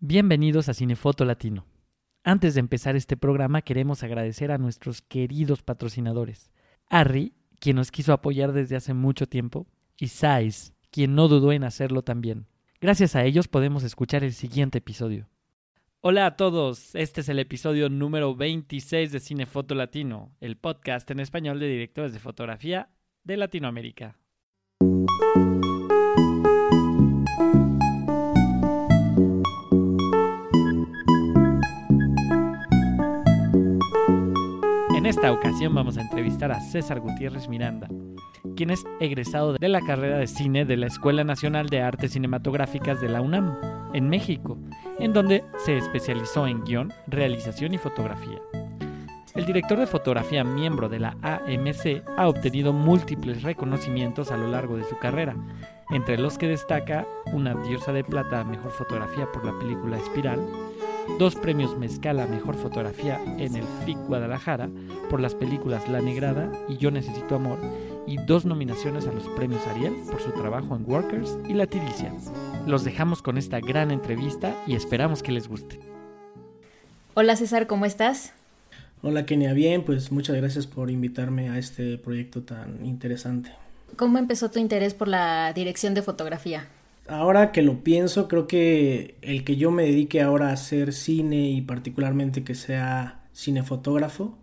Bienvenidos a Cinefoto Latino. Antes de empezar este programa queremos agradecer a nuestros queridos patrocinadores. Harry, quien nos quiso apoyar desde hace mucho tiempo, y Sais, quien no dudó en hacerlo también. Gracias a ellos podemos escuchar el siguiente episodio. Hola a todos, este es el episodio número 26 de Cinefoto Latino, el podcast en español de directores de fotografía de Latinoamérica. Esta ocasión vamos a entrevistar a César Gutiérrez Miranda, quien es egresado de la carrera de cine de la Escuela Nacional de Artes Cinematográficas de la UNAM, en México, en donde se especializó en guion, realización y fotografía. El director de fotografía miembro de la AMC ha obtenido múltiples reconocimientos a lo largo de su carrera, entre los que destaca una diosa de plata a mejor fotografía por la película Espiral, dos premios Mezcal a Mejor Fotografía en el FIC Guadalajara por las películas La Negrada y Yo Necesito Amor, y dos nominaciones a los premios Ariel por su trabajo en Workers y La Tiricia. Los dejamos con esta gran entrevista y esperamos que les guste. Hola César, ¿cómo estás? Hola Kenia, bien, pues muchas gracias por invitarme a este proyecto tan interesante. ¿Cómo empezó tu interés por la dirección de fotografía? Ahora que lo pienso, creo que el que yo me dedique ahora a hacer cine y particularmente que sea cinefotógrafo,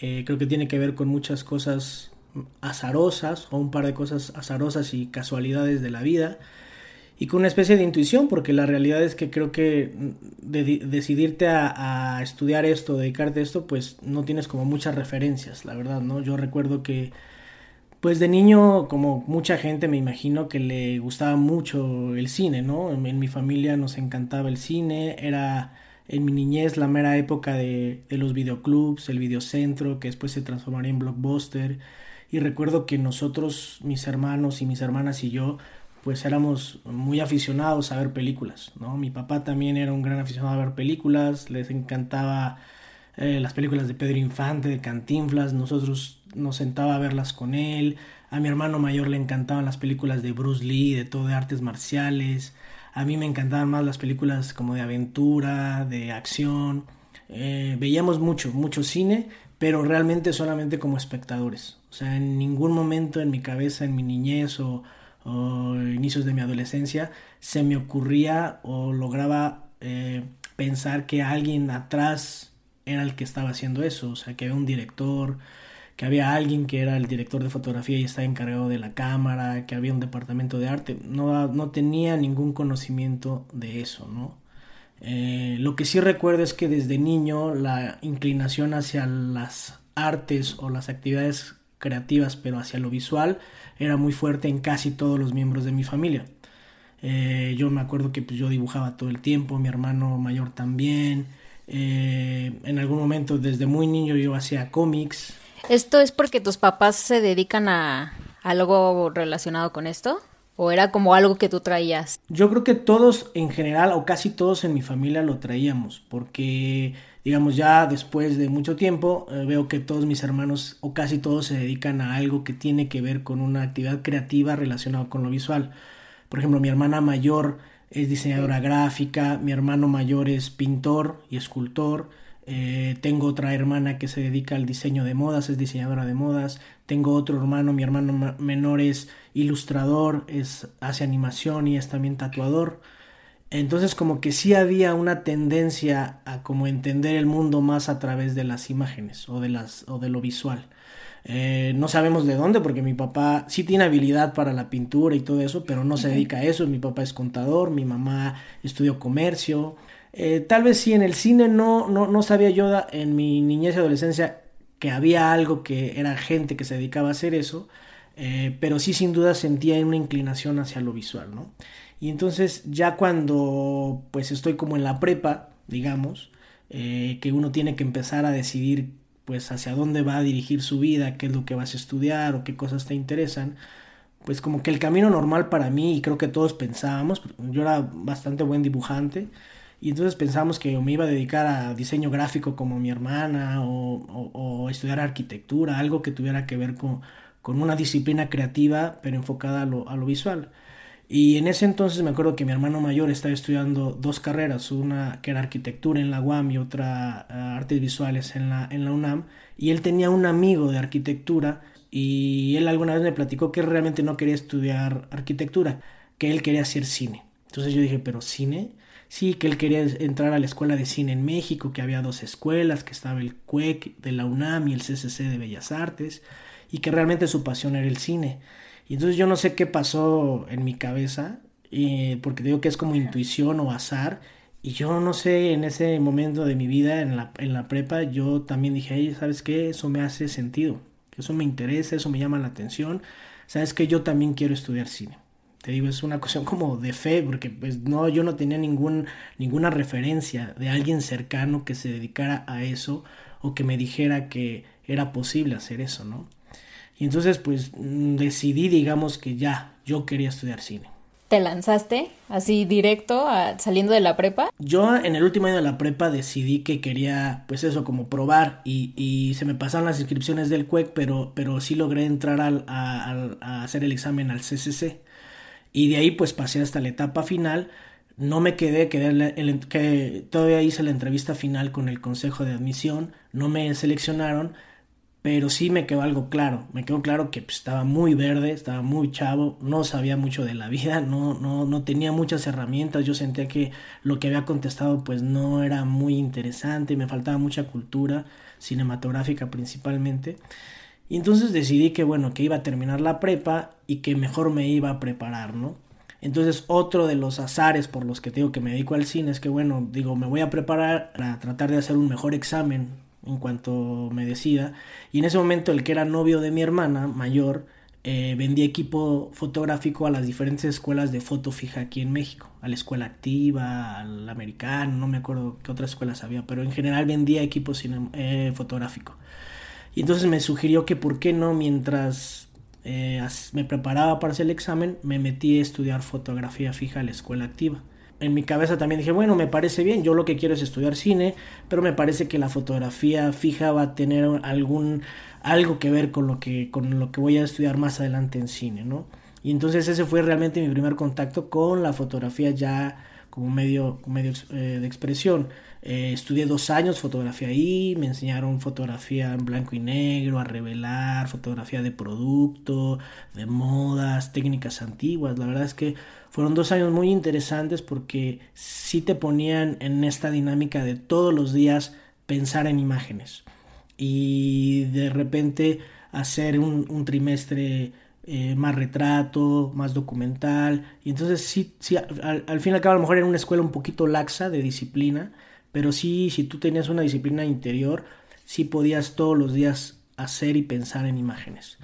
eh, creo que tiene que ver con muchas cosas azarosas o un par de cosas azarosas y casualidades de la vida y con una especie de intuición porque la realidad es que creo que decidirte a, a, estudiar esto, dedicarte a esto, pues no tienes como muchas referencias, la verdad, ¿no? Yo recuerdo que pues de niño, como mucha gente me imagino que le gustaba mucho el cine, ¿no? En, mi familia nos encantaba el cine, era en mi niñez la mera época de, de los videoclubs, el videocentro, que después se transformaría en blockbuster. Y recuerdo que nosotros, mis hermanos y mis hermanas y yo, pues éramos muy aficionados a ver películas, ¿no? Mi papá también era un gran aficionado a ver películas, les encantaba eh, las películas de Pedro Infante, de Cantinflas, nosotros nos sentaba a verlas con él, a mi hermano mayor le encantaban las películas de Bruce Lee, de todo de artes marciales, a mí me encantaban más las películas como de aventura, de acción, eh, veíamos mucho, mucho cine, pero realmente solamente como espectadores, o sea, en ningún momento en mi cabeza, en mi niñez o, inicios de mi adolescencia, se me ocurría o lograba eh, pensar que alguien atrás era el que estaba haciendo eso, o sea, que había un director, que había alguien que era el director de fotografía y estaba encargado de la cámara, que había un departamento de arte, no, no tenía ningún conocimiento de eso, ¿no? Eh, lo que sí recuerdo es que desde niño la inclinación hacia las artes o las actividades creativas, pero hacia lo visual, era muy fuerte en casi todos los miembros de mi familia. Eh, yo me acuerdo que pues, yo dibujaba todo el tiempo, mi hermano mayor también, eh, en algún momento, desde muy niño, yo hacía cómics. ¿Esto es porque tus papás se dedican a algo relacionado con esto? ¿O era como algo que tú traías? Yo creo que todos en general, o casi todos en mi familia lo traíamos, porque digamos ya después de mucho tiempo eh, veo que todos mis hermanos o casi todos se dedican a algo que tiene que ver con una actividad creativa relacionada con lo visual. Por ejemplo, mi hermana mayor es diseñadora gráfica, mi hermano mayor es pintor y escultor, eh, tengo otra hermana que se dedica al diseño de modas, es diseñadora de modas, tengo otro hermano, mi hermano menor es ilustrador, es, hace animación y es también tatuador. Entonces como que sí había una tendencia a como entender el mundo más a través de las imágenes o de, las, o de lo visual. Eh, no sabemos de dónde, porque mi papá sí tiene habilidad para la pintura y todo eso, pero no se dedica a eso. Mi papá es contador, mi mamá estudió comercio. Eh, tal vez sí en el cine no, no, no sabía yo en mi niñez y adolescencia que había algo que era gente que se dedicaba a hacer eso, eh, pero sí sin duda sentía una inclinación hacia lo visual, ¿no? Y entonces ya cuando pues estoy como en la prepa, digamos, que uno tiene que empezar a decidir pues hacia dónde va a dirigir su vida, qué es lo que vas a estudiar o qué cosas te interesan, pues como que el camino normal para mí, y creo que todos pensábamos, yo era bastante buen dibujante, y entonces pensábamos que me iba a dedicar a diseño gráfico como mi hermana o, o, estudiar arquitectura, algo que tuviera que ver con, con, una disciplina creativa pero enfocada a lo, a lo visual. Y en ese entonces me acuerdo que mi hermano mayor estaba estudiando dos carreras, una que era arquitectura en la UAM y otra eh, artes visuales en la, en la UNAM. Y él tenía un amigo de arquitectura y él alguna vez me platicó que realmente no quería estudiar arquitectura, que él quería hacer cine. Entonces yo dije, pero cine, sí, que él quería entrar a la escuela de cine en México, que había dos escuelas, que estaba el CUEC de la UNAM y el CCC de Bellas Artes, y que realmente su pasión era el cine. Y entonces yo no sé qué pasó en mi cabeza, y, porque digo que es como intuición o azar, y yo no sé, en ese momento de mi vida, en la, en la prepa, yo también dije, hey, ¿sabes qué? Eso me hace sentido, eso me interesa, eso me llama la atención, ¿sabes que Yo también quiero estudiar cine te digo, es una cuestión como de fe, porque pues no, yo no tenía ningún, ninguna referencia de alguien cercano que se dedicara a eso o que me dijera que era posible hacer eso, ¿no? Y entonces pues mm, decidí, digamos que ya, yo quería estudiar cine. ¿Te lanzaste así directo saliendo de la prepa? Yo en el último año de la prepa decidí que quería, pues eso, como probar y, y se me pasaron las inscripciones del CUEC, pero, pero sí logré entrar al, a, a hacer el examen al CCC. Y de ahí pues pasé hasta la etapa final. No me quedé, que todavía hice la entrevista final con el consejo de admisión, no me seleccionaron, pero sí me quedó algo claro, me quedó claro que pues, estaba muy verde, estaba muy chavo, no sabía mucho de la vida, no, no, no tenía muchas herramientas, yo sentía que lo que había contestado pues no era muy interesante, me faltaba mucha cultura cinematográfica principalmente. Y entonces decidí que bueno, que iba a terminar la prepa y que mejor me iba a preparar, ¿no? Entonces otro de los azares por los que digo que me dedico al cine es que bueno, digo, me voy a preparar para tratar de hacer un mejor examen en cuanto me decida. Y en ese momento el que era novio de mi hermana mayor eh, vendía equipo fotográfico a las diferentes escuelas de foto fija aquí en México, a la escuela activa, al americano, no me acuerdo qué otras escuelas había, pero en general vendía equipo eh, fotográfico. Y entonces me sugirió que por qué no, mientras eh, me preparaba para hacer el examen, me metí a estudiar fotografía fija a la escuela activa. En mi cabeza también dije, bueno, me parece bien, yo lo que quiero es estudiar cine, pero me parece que la fotografía fija va a tener algún algo que ver con lo que con lo que voy a estudiar más adelante en cine, ¿no? Y entonces ese fue realmente mi primer contacto con la fotografía ya como medio, medio eh, de expresión. Eh, estudié dos años fotografía ahí, me enseñaron fotografía en blanco y negro, a revelar, fotografía de producto, de modas, técnicas antiguas. La verdad es que fueron dos años muy interesantes porque sí te ponían en esta dinámica de todos los días pensar en imágenes y de repente hacer un, un trimestre eh, más retrato, más documental. Y entonces sí, sí al, al, fin y al cabo a lo mejor era una escuela un poquito laxa de disciplina, pero sí, si tú tenías una disciplina interior, sí podías todos los días hacer y pensar en imágenes.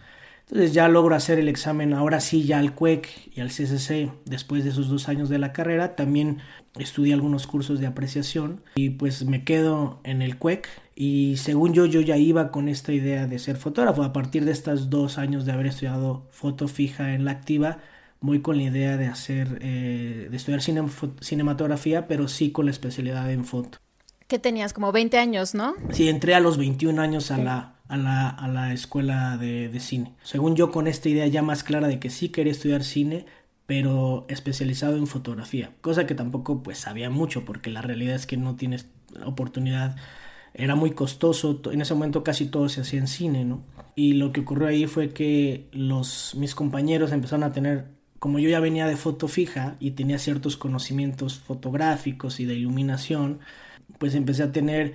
Entonces ya logro hacer el examen, ahora sí ya al CUEC y al CCC, después de esos dos años de la carrera, también estudié algunos cursos de apreciación y pues me quedo en el CUEC y según yo, yo ya iba con esta idea de ser fotógrafo. A partir de estos dos años de haber estudiado foto fija en la activa, voy con la idea de hacer, eh, de estudiar cinematografía, pero sí con la especialidad en foto. ¿Qué tenías? Como 20 años, ¿no? Sí, entré a los 21 años a la, a la, a la escuela de, de cine. Según yo, con esta idea ya más clara de que sí quería estudiar cine, pero especializado en fotografía, cosa que tampoco pues sabía mucho porque la realidad es que no tienes oportunidad era muy costoso, en ese momento casi todo se hacía en cine, ¿no? Y lo que ocurrió ahí fue que los, mis compañeros empezaron a tener, como yo ya venía de foto fija y tenía ciertos conocimientos fotográficos y de iluminación, pues empecé a tener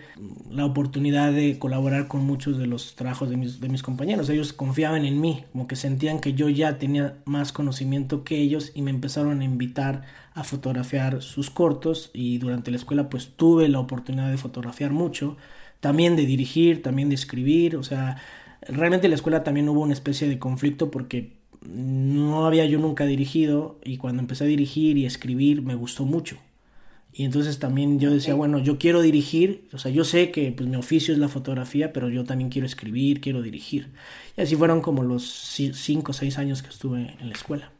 la oportunidad de colaborar con muchos de los trabajos de mis, compañeros. Ellos confiaban en mí, como que sentían que yo ya tenía más conocimiento que ellos y me empezaron a invitar a fotografiar sus cortos y durante la escuela pues tuve la oportunidad de fotografiar mucho, también de dirigir, también de escribir, o sea, realmente en la escuela también hubo una especie de conflicto porque no había yo nunca dirigido y cuando empecé a dirigir y escribir me gustó mucho y entonces también yo decía, bueno, yo quiero dirigir, o sea, yo sé que pues, mi oficio es la fotografía, pero yo también quiero escribir, quiero dirigir. Y así fueron como los cinco o seis años que estuve en la escuela.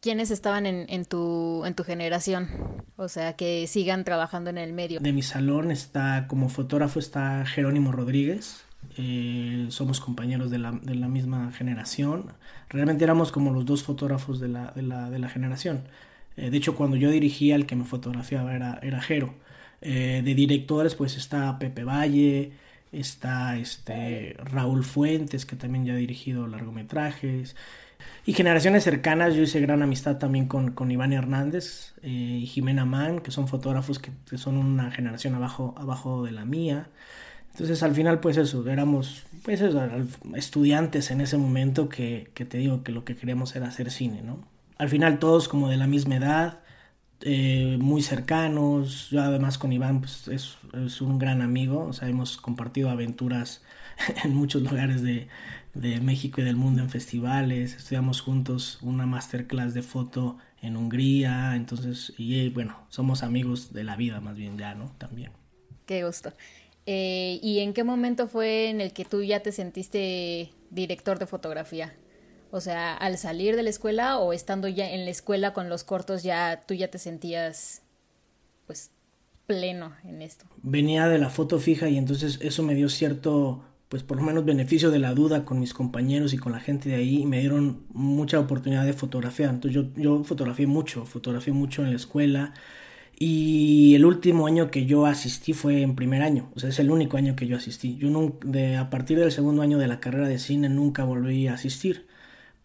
¿Quiénes estaban en, en, tu, en tu generación? O sea, que sigan trabajando en el medio. De mi salón está, como fotógrafo está Jerónimo Rodríguez, eh, somos compañeros de la, de la, misma generación. Realmente éramos como los dos fotógrafos de la, de la, de la generación. Eh, de hecho, cuando yo dirigía, el que me fotografiaba era, era Jero. Eh, de directores, pues está Pepe Valle, está este Raúl Fuentes, que también ya ha dirigido largometrajes. Y generaciones cercanas, yo hice gran amistad también con, con Iván Hernández y Jimena Mann, que son fotógrafos que, que, son una generación abajo, abajo de la mía. Entonces al final pues eso, éramos pues estudiantes en ese momento que, que, te digo que lo que queríamos era hacer cine, ¿no? Al final todos como de la misma edad, eh, muy cercanos, yo además con Iván pues es, es un gran amigo, o sea, hemos compartido aventuras en muchos lugares de, de México y del mundo en festivales, estudiamos juntos una masterclass de foto en Hungría, entonces, y eh, bueno, somos amigos de la vida más bien ya, ¿no? También. Qué gusto. Eh, ¿Y en qué momento fue en el que tú ya te sentiste director de fotografía? O sea, al salir de la escuela o estando ya en la escuela con los cortos, ya tú ya te sentías, pues, pleno en esto. Venía de la foto fija y entonces eso me dio cierto pues por lo menos beneficio de la duda con mis compañeros y con la gente de ahí y me dieron mucha oportunidad de fotografiar. Entonces yo, yo fotografié mucho, fotografié mucho en la escuela y el último año que yo asistí fue en primer año, o sea, es el único año que yo asistí. Yo nunca, de, a partir del segundo año de la carrera de cine nunca volví a asistir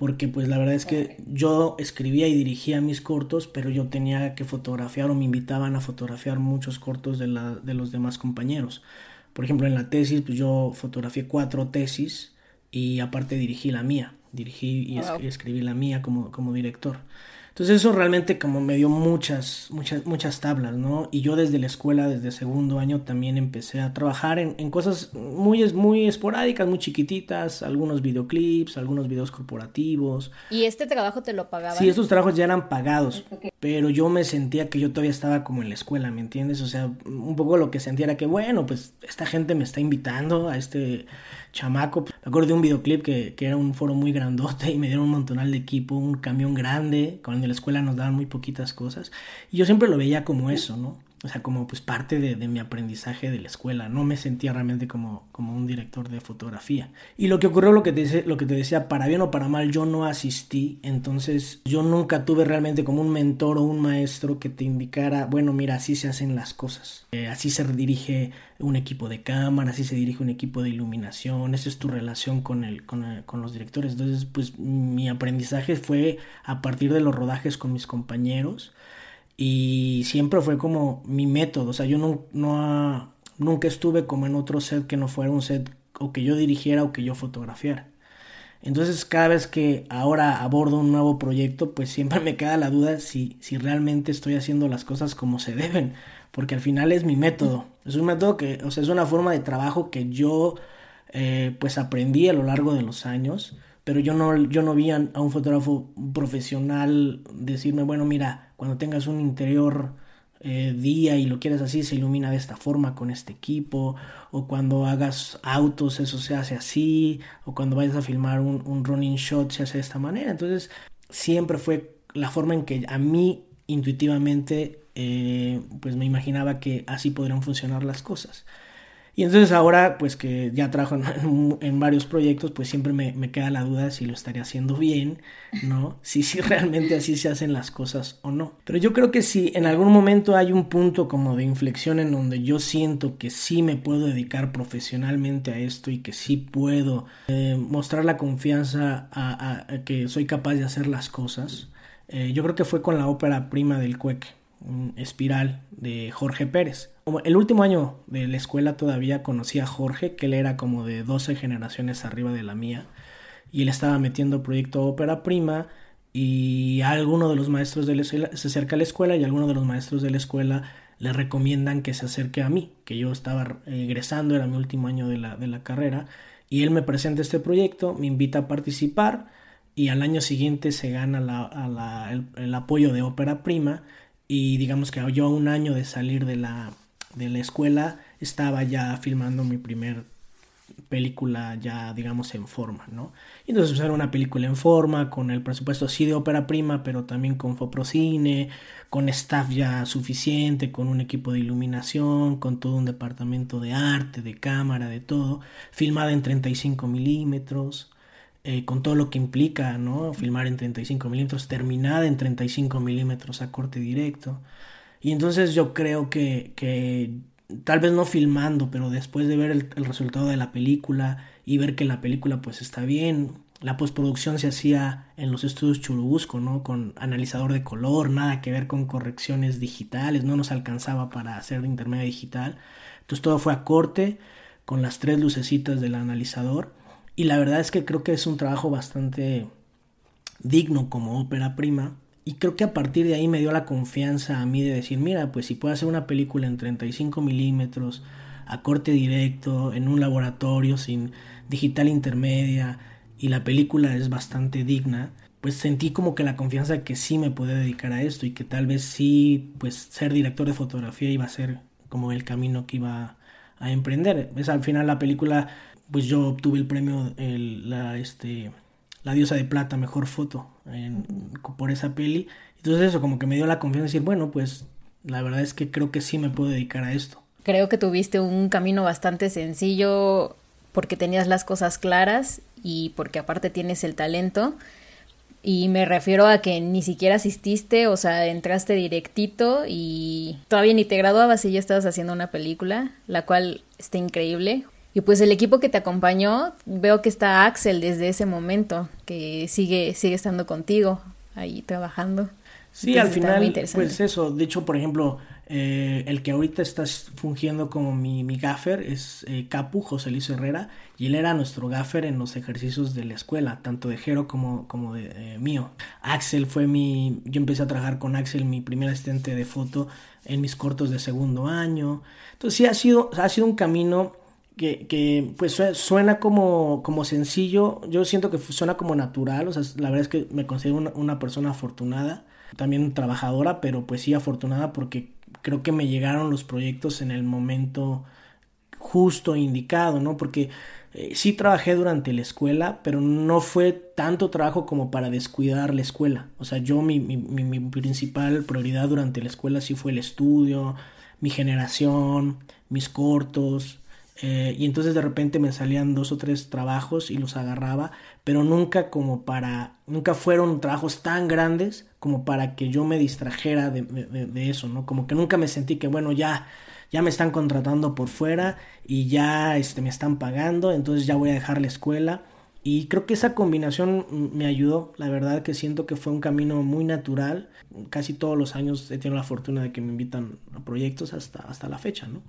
porque pues la verdad es que yo escribía y dirigía mis cortos, pero yo tenía que fotografiar o me invitaban a fotografiar muchos cortos de, la, de los demás compañeros. Por ejemplo, en la tesis, pues yo fotografié cuatro tesis y aparte dirigí la mía, dirigí y, wow. escribí la mía como, como director. Entonces eso realmente como me dio muchas, muchas, muchas tablas, ¿no? Y yo desde la escuela, desde segundo año, también empecé a trabajar en, en cosas muy, muy esporádicas, muy chiquititas, algunos videoclips, algunos videos corporativos. ¿Y este trabajo te lo pagaban? Sí, estos trabajos ya eran pagados, okay. pero yo me sentía que yo todavía estaba como en la escuela, ¿me entiendes? O sea, un poco lo que sentía era que, bueno, pues esta gente me está invitando a este chamaco. Me acuerdo de un videoclip que, que, era un foro muy grandote y me dieron un montonal de equipo, un camión grande, cuando en la escuela nos daban muy poquitas cosas. Y yo siempre lo veía como eso, ¿no? O sea, como pues parte de, de mi aprendizaje de la escuela. No me sentía realmente como, como un director de fotografía. Y lo que ocurrió, lo que, te, lo que te decía, para bien o para mal, yo no asistí. Entonces yo nunca tuve realmente como un mentor o un maestro que te indicara, bueno, mira, así se hacen las cosas. Eh, así se dirige un equipo de cámara, así se dirige un equipo de iluminación, esa es tu relación con, el, con, el, con, los directores. Entonces, pues mi aprendizaje fue a partir de los rodajes con mis compañeros y siempre fue como mi método, o sea, yo no, no, nunca estuve como en otro set que no fuera un set o que yo dirigiera o que yo fotografiara. Entonces cada vez que ahora abordo un nuevo proyecto, pues siempre me queda la duda si, si realmente estoy haciendo las cosas como se deben, porque al final es mi método, es un método que, o sea, es una forma de trabajo que yo eh, pues aprendí a lo largo de los años, pero yo no, yo no vi a, a un fotógrafo profesional decirme, bueno, mira, cuando tengas un interior eh, día y lo quieres así, se ilumina de esta forma con este equipo, o cuando hagas autos, eso se hace así, o cuando vayas a filmar un, un running shot, se hace de esta manera. Entonces, siempre fue la forma en que a mí intuitivamente, eh, pues me imaginaba que así podrían funcionar las cosas. Y entonces ahora, pues que ya trabajo en, varios proyectos, pues siempre me, me, queda la duda si lo estaría haciendo bien, ¿no? Si, si realmente así se hacen las cosas o no. Pero yo creo que si en algún momento hay un punto como de inflexión en donde yo siento que sí me puedo dedicar profesionalmente a esto y que sí puedo eh, mostrar la confianza a, que soy capaz de hacer las cosas, eh, yo creo que fue con la ópera prima del Cueque Espiral de Jorge Pérez. El último año de la escuela todavía conocí a Jorge, que él era como de 12 generaciones arriba de la mía, y él estaba metiendo proyecto ópera prima, y alguno de los maestros de la escuela se acerca a la escuela y alguno de los maestros de la escuela le recomiendan que se acerque a mí, que yo estaba egresando, era mi último año de la, de la carrera, y él me presenta este proyecto, me invita a participar, y al año siguiente se gana el apoyo de ópera prima, y digamos que yo a un año de salir de la, de la escuela estaba ya filmando mi primer película ya, digamos, en forma, ¿no? Y entonces pues, era una película en forma, con el presupuesto así de ópera prima, pero también con Foprocine, con staff ya suficiente, con un equipo de iluminación, con todo un departamento de arte, de cámara, de todo, filmada en 35 milímetros, eh, con todo lo que implica, ¿no? Filmar en 35 milímetros, terminada en 35 milímetros a corte directo. Y entonces yo creo que, que tal vez no filmando, pero después de ver el, resultado de la película y ver que la película pues está bien, la postproducción se hacía en los estudios Churubusco, ¿no? Con analizador de color, nada que ver con correcciones digitales, no nos alcanzaba para hacer intermedio digital. Entonces todo fue a corte, con las tres lucecitas del analizador. Y la verdad es que creo que es un trabajo bastante digno como ópera prima. Y creo que a partir de ahí me dio la confianza a mí de decir, mira, pues si puedo hacer una película en 35 milímetros, a corte directo, en un laboratorio, sin digital intermedia, y la película es bastante digna, pues sentí como que la confianza que sí me podía dedicar a esto y que tal vez sí, pues ser director de fotografía iba a ser como el camino que iba a emprender. Es al final la película, pues yo obtuve el premio, la, este, la diosa de plata, mejor foto por esa peli. Entonces eso como que me dio la confianza de decir, bueno, pues la verdad es que creo que sí me puedo dedicar a esto. Creo que tuviste un camino bastante sencillo porque tenías las cosas claras y porque aparte tienes el talento. Y me refiero a que ni siquiera asististe, o sea, entraste directito y todavía ni te graduabas y ya estabas haciendo una película, la cual está increíble. Y pues el equipo que te acompañó, veo que está Axel desde ese momento, que sigue, sigue estando contigo ahí trabajando. Sí, al final, pues eso, de hecho, por ejemplo, eh, el que ahorita está fungiendo como mi, mi gaffer es eh, Capu, José Luis Herrera, y él era nuestro gaffer en los ejercicios de la escuela, tanto de Jero como, como de eh, mío. Axel fue mi, yo empecé a trabajar con Axel, mi primer asistente de foto en mis cortos de segundo año. Entonces sí ha sido, ha sido un camino que, pues suena como, como sencillo, yo siento que suena como natural, o sea, la verdad es que me considero una, una, persona afortunada, también trabajadora, pero pues sí afortunada porque creo que me llegaron los proyectos en el momento justo indicado, ¿no? Porque eh, sí trabajé durante la escuela, pero no fue tanto trabajo como para descuidar la escuela, o sea, yo mi, mi, mi principal prioridad durante la escuela sí fue el estudio, mi generación, mis cortos, eh, y entonces de repente me salían dos o tres trabajos y los agarraba, pero nunca como para, nunca fueron trabajos tan grandes como para que yo me distrajera de, de, eso, ¿no? Como que nunca me sentí que, bueno, ya, ya me están contratando por fuera y ya este, me están pagando, entonces ya voy a dejar la escuela. Y creo que esa combinación me ayudó, la verdad que siento que fue un camino muy natural. Casi todos los años he tenido la fortuna de que me invitan a proyectos hasta, hasta la fecha, ¿no?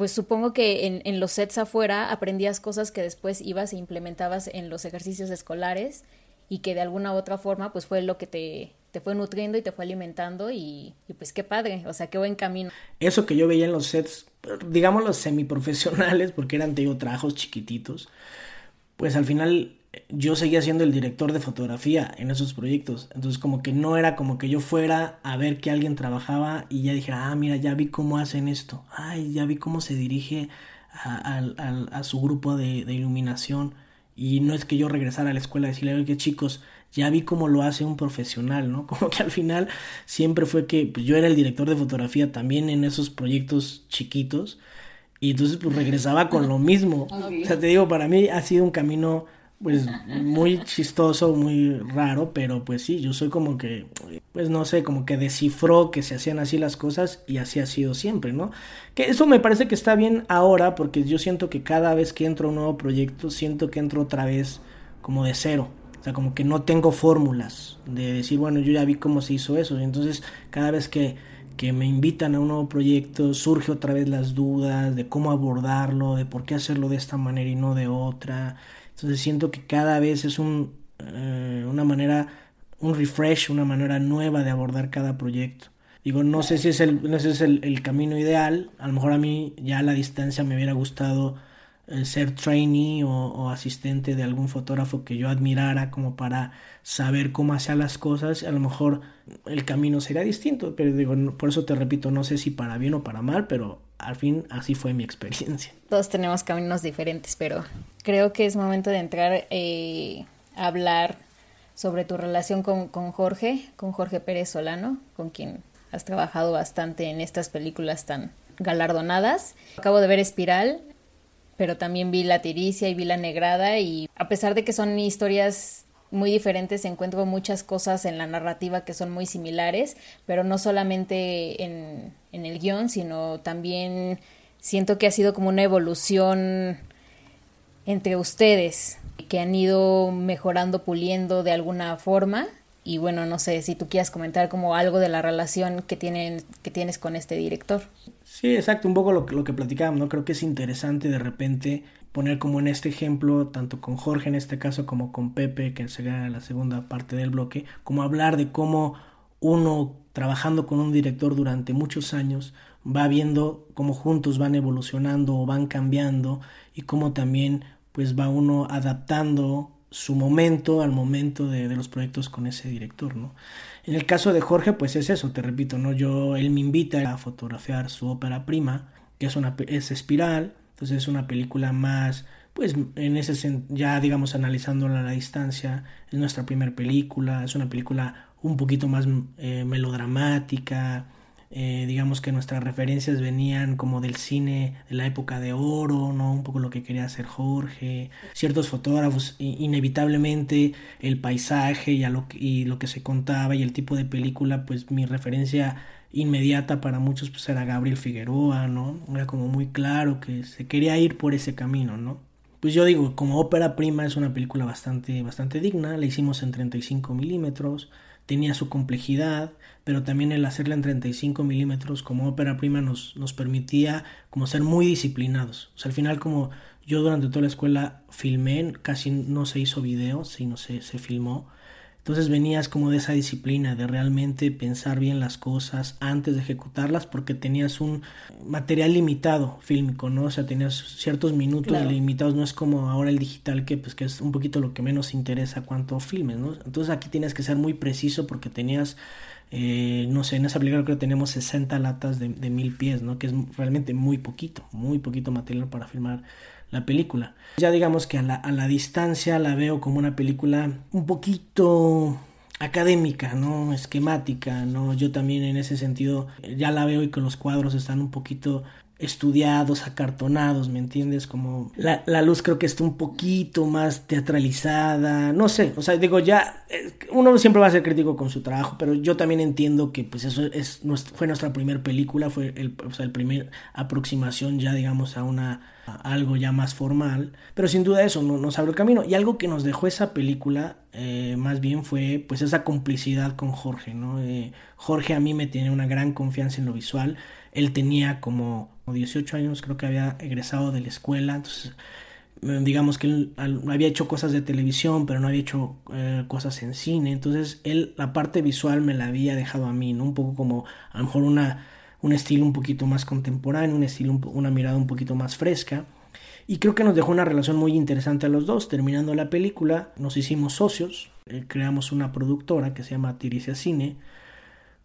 Pues supongo que en, en, los sets afuera aprendías cosas que después ibas e implementabas en los ejercicios escolares y que de alguna u otra forma pues fue lo que te, te fue nutriendo y te fue alimentando y, y, pues qué padre, o sea, qué buen camino. Eso que yo veía en los sets, digamos los semiprofesionales, porque eran, te digo, trabajos chiquititos, pues al final yo seguía siendo el director de fotografía en esos proyectos. Entonces como que no era como que yo fuera a ver que alguien trabajaba y ya dijera, ah, mira, ya vi cómo hacen esto. Ay, ya vi cómo se dirige a, a, su grupo de, de, iluminación. Y no es que yo regresara a la escuela a decirle, oye, chicos, ya vi cómo lo hace un profesional, ¿no? Como que al final siempre fue que pues, yo era el director de fotografía también en esos proyectos chiquitos. Y entonces pues regresaba con lo mismo. O sea, te digo, para mí ha sido un camino pues muy chistoso, muy raro, pero pues sí, yo soy como que, pues no sé, como que descifró que se hacían así las cosas y así ha sido siempre, ¿no? Que eso me parece que está bien ahora porque yo siento que cada vez que entro a un nuevo proyecto, siento que entro otra vez como de cero. O sea, como que no tengo fórmulas de decir, bueno, yo ya vi cómo se hizo eso. Entonces, cada vez que, que me invitan a un nuevo proyecto, surge otra vez las dudas de cómo abordarlo, de por qué hacerlo de esta manera y no de otra. Entonces siento que cada vez es un, eh, una manera, un refresh, una manera nueva de abordar cada proyecto. Digo, no sé si es el, no sé si es el, camino ideal, a lo mejor a mí ya a la distancia me hubiera gustado eh, ser trainee o, asistente de algún fotógrafo que yo admirara como para saber cómo hacía las cosas, a lo mejor el camino sería distinto, pero digo, por eso te repito, no sé si para bien o para mal, pero al fin así fue mi experiencia. Todos tenemos caminos diferentes, pero creo que es momento de entrar eh, a hablar sobre tu relación con, con Jorge, con Jorge Pérez Solano, con quien has trabajado bastante en estas películas tan galardonadas. Acabo de ver Espiral, pero también vi La Tiricia y vi La Negrada y a pesar de que son historias muy diferentes, encuentro muchas cosas en la narrativa que son muy similares, pero no solamente en, en el guion, sino también siento que ha sido como una evolución entre ustedes, que han ido mejorando, puliendo de alguna forma. Y bueno, no sé si tú quieras comentar como algo de la relación que, tienen, que tienes con este director. Sí, exacto, un poco lo, lo que platicábamos, ¿no? Creo que es interesante de repente poner como en este ejemplo, tanto con Jorge en este caso como con Pepe, que será la segunda parte del bloque, como hablar de cómo uno trabajando con un director durante muchos años va viendo cómo juntos van evolucionando o van cambiando y cómo también pues va uno adaptando su momento al momento de, de, los proyectos con ese director, ¿no? En el caso de Jorge, pues es eso, te repito, ¿no? Yo, él me invita a fotografiar su ópera prima, que es una es espiral, entonces es una película más, pues en ese ya digamos analizándola a la distancia, es nuestra primera película, es una película un poquito más eh, melodramática, eh, digamos que nuestras referencias venían como del cine de la época de oro, ¿no? Un poco lo que quería hacer Jorge, ciertos fotógrafos, inevitablemente el paisaje y, lo, y lo que se contaba y el tipo de película, pues mi referencia inmediata para muchos pues era Gabriel Figueroa, ¿no? Era como muy claro que se quería ir por ese camino, ¿no? Pues yo digo, como ópera prima es una película bastante, bastante digna, la hicimos en 35 milímetros, tenía su complejidad, pero también el hacerla en 35 milímetros como ópera prima nos, nos permitía como ser muy disciplinados. O sea, al final como yo durante toda la escuela filmé, casi no se hizo video, sino se, se filmó, entonces venías como de esa disciplina de realmente pensar bien las cosas antes de ejecutarlas porque tenías un material limitado fílmico, ¿no? O sea, tenías ciertos minutos limitados, no es como ahora el digital que pues que es un poquito lo que menos interesa cuánto filmes, ¿no? Entonces aquí tienes que ser muy preciso porque tenías eh, no sé, en esa película creo que tenemos 60 latas de, de mil pies, ¿no? Que es realmente muy poquito, muy poquito material para filmar la película. Ya digamos que a la, a la distancia la veo como una película un poquito académica, ¿no? Esquemática, ¿no? Yo también en ese sentido ya la veo y que los cuadros están un poquito estudiados, acartonados, ¿me entiendes? Como la, la, luz creo que está un poquito más teatralizada, no sé, o sea, digo, ya, eh, uno siempre va a ser crítico con su trabajo, pero yo también entiendo que pues eso es, fue nuestra primera película, fue el, o sea, el primer aproximación ya, digamos, a una, algo ya más formal, pero sin duda eso no, nos abrió camino, y algo que nos dejó esa película, eh, más bien fue pues esa complicidad con Jorge, ¿no? Eh, Jorge a mí me tiene una gran confianza en lo visual, él tenía como 18 años, creo que había egresado de la escuela, entonces eh, digamos que él había hecho cosas de televisión, pero no había hecho eh, cosas en cine, entonces él la parte visual me la había dejado a mí, ¿no? Un poco como a lo mejor una, un estilo un poquito más contemporáneo, un estilo, una mirada un poquito más fresca. Y creo que nos dejó una relación muy interesante a los dos. Terminando la película, nos hicimos socios, eh, creamos una productora que se llama Tiricia Cine,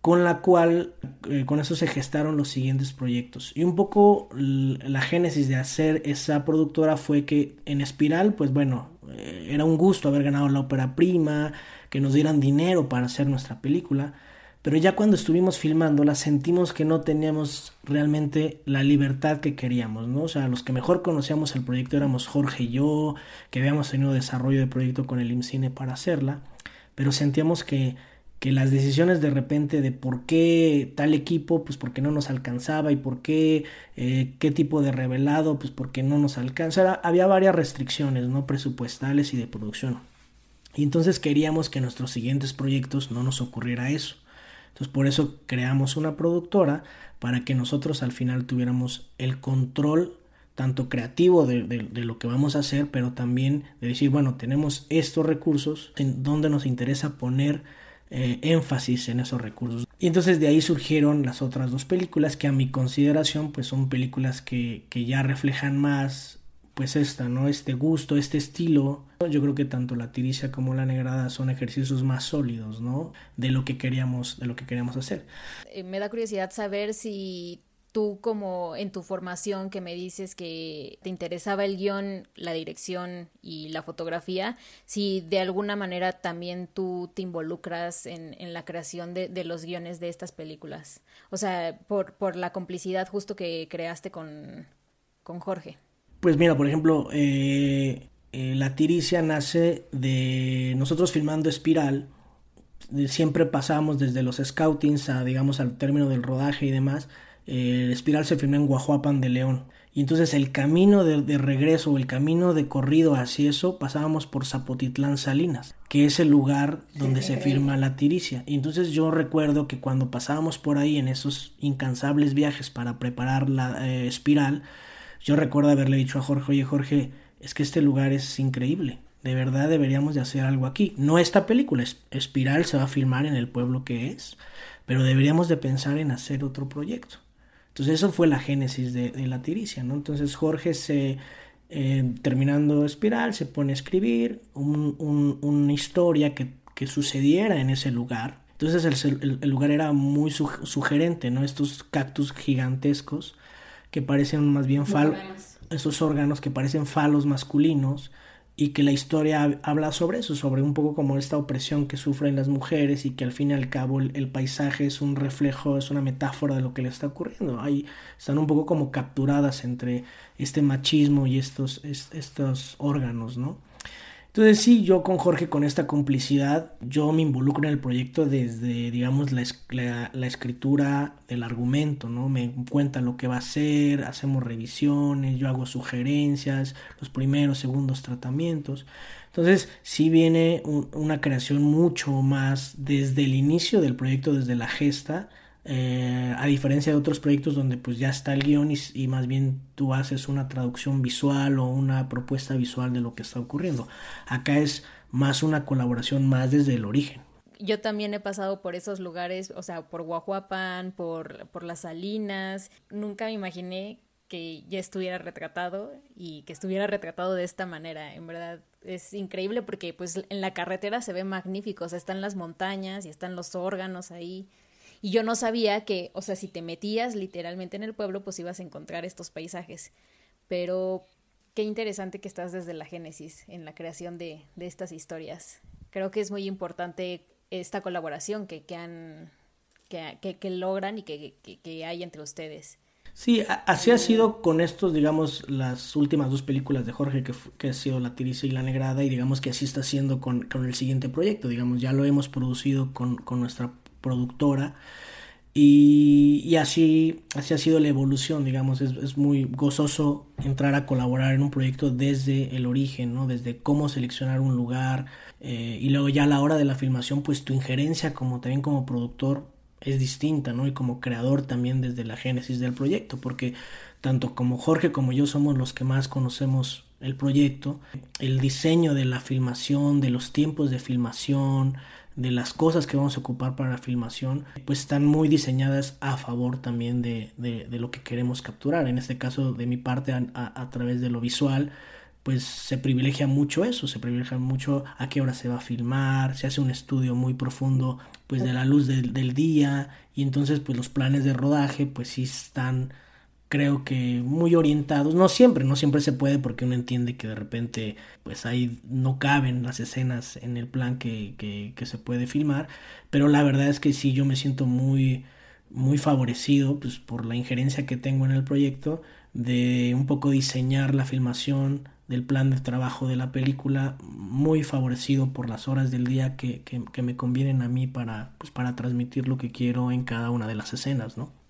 con la cual eh, con eso se gestaron los siguientes proyectos. Y un poco la génesis de hacer esa productora fue que en Espiral, pues bueno, eh, era un gusto haber ganado la ópera prima, que nos dieran dinero para hacer nuestra película, pero ya cuando estuvimos filmándola sentimos que no teníamos realmente la libertad que queríamos, ¿no? O sea, los que mejor conocíamos el proyecto éramos Jorge y yo, que habíamos tenido desarrollo de proyecto con el IMCINE para hacerla, pero sentíamos que que las decisiones de repente de por qué tal equipo, pues porque no nos alcanzaba y por qué eh, qué tipo de revelado, pues porque no nos alcanza. había varias restricciones, ¿no? Presupuestales y de producción. Y entonces queríamos que nuestros siguientes proyectos no nos ocurriera eso. Entonces por eso creamos una productora para que nosotros al final tuviéramos el control tanto creativo de, de, lo que vamos a hacer, pero también de decir, bueno, tenemos estos recursos en donde nos interesa poner eh, énfasis en esos recursos. Y entonces de ahí surgieron las otras dos películas que a mi consideración pues son películas que, que ya reflejan más pues esta, ¿no? Este gusto, este estilo. Yo creo que tanto la tiricia como la negrada son ejercicios más sólidos, ¿no? De lo que queríamos, de lo que queríamos hacer. Eh, me da curiosidad saber si tú como en tu formación que me dices que te interesaba el guion, la dirección y la fotografía, si de alguna manera también tú te involucras en, en la creación de, de, los guiones de estas películas. O sea, por, por la complicidad justo que creaste con, con Jorge. Pues mira, por ejemplo, eh, eh, la tiricia nace de nosotros filmando Espiral. Siempre pasamos desde los scoutings a, digamos, al término del rodaje y demás el Espiral se filmó en Guajuapan de León. Y entonces el camino de, regreso, el camino de corrido hacia eso, pasábamos por Zapotitlán Salinas, que es el lugar donde se firma la tiricia. Y entonces yo recuerdo que cuando pasábamos por ahí en esos incansables viajes para preparar la eh, espiral, yo recuerdo haberle dicho a Jorge, oye Jorge, es que este lugar es increíble. De verdad deberíamos de hacer algo aquí. No esta película, Espiral se va a filmar en el pueblo que es, pero deberíamos de pensar en hacer otro proyecto. Entonces eso fue la génesis de, la tiricia, ¿no? Entonces Jorge se, eh, terminando Espiral, se pone a escribir una historia que, sucediera en ese lugar. Entonces el, lugar era muy sugerente, ¿no? Estos cactus gigantescos que parecen más bien falos, esos órganos que parecen falos masculinos y que la historia habla sobre eso, sobre un poco como esta opresión que sufren las mujeres y que al fin y al cabo el, paisaje es un reflejo, es una metáfora de lo que le está ocurriendo. Ahí están un poco como capturadas entre este machismo y estos, estos órganos, ¿no? Entonces sí, yo con Jorge, con esta complicidad, yo me involucro en el proyecto desde, digamos, la, la, escritura del argumento, ¿no? Me cuenta lo que va a hacer, hacemos revisiones, yo hago sugerencias, los primeros, segundos tratamientos. Entonces sí viene una creación mucho más desde el inicio del proyecto, desde la gesta, eh, a diferencia de otros proyectos donde pues ya está el guion y, más bien tú haces una traducción visual o una propuesta visual de lo que está ocurriendo. Acá es más una colaboración más desde el origen. Yo también he pasado por esos lugares, o sea, por Guajuapan, por, por las Salinas. Nunca me imaginé que ya estuviera retratado y que estuviera retratado de esta manera. En verdad es increíble porque pues en la carretera se ve magnífico, o sea, están las montañas y están los órganos ahí. Y yo no sabía que, o sea, si te metías literalmente en el pueblo, pues ibas a encontrar estos paisajes. Pero qué interesante que estás desde la génesis en la creación de, de estas historias. Creo que es muy importante esta colaboración que, que han, que, que, logran y que, que, hay entre ustedes. Sí, así ha sido con estos, digamos, las últimas dos películas de Jorge, que, que ha sido La Tiricia y La Negrada, y digamos que así está siendo con, con el siguiente proyecto. Digamos, ya lo hemos producido con, con nuestra productora. Y, así, así ha sido la evolución, digamos, es, muy gozoso entrar a colaborar en un proyecto desde el origen, ¿no? Desde cómo seleccionar un lugar eh, y luego ya a la hora de la filmación, pues tu injerencia como también como productor es distinta, ¿no? Y como creador también desde la génesis del proyecto, porque tanto como Jorge como yo somos los que más conocemos el proyecto, el diseño de la filmación, de los tiempos de filmación, de las cosas que vamos a ocupar para la filmación, pues están muy diseñadas a favor también de, de, lo que queremos capturar. En este caso, de mi parte, a, a, través de lo visual, pues se privilegia mucho eso, se privilegia mucho a qué hora se va a filmar, se hace un estudio muy profundo pues de la luz del, del día y entonces pues los planes de rodaje pues sí están creo que muy orientados, no siempre, no siempre se puede porque uno entiende que de repente pues ahí no caben las escenas en el plan que, que, se puede filmar, pero la verdad es que sí yo me siento muy muy favorecido pues por la injerencia que tengo en el proyecto de un poco diseñar la filmación del plan de trabajo de la película muy favorecido por las horas del día que, que, que me convienen a mí para pues para transmitir lo que quiero en cada una de las escenas, ¿no?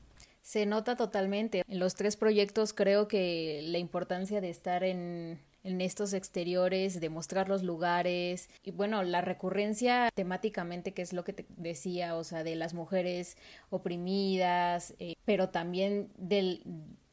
Se nota totalmente. En los tres proyectos creo que la importancia de estar en, en estos exteriores, de mostrar los lugares y bueno, la recurrencia temáticamente, que es lo que te decía, o sea, de las mujeres oprimidas, eh, pero también del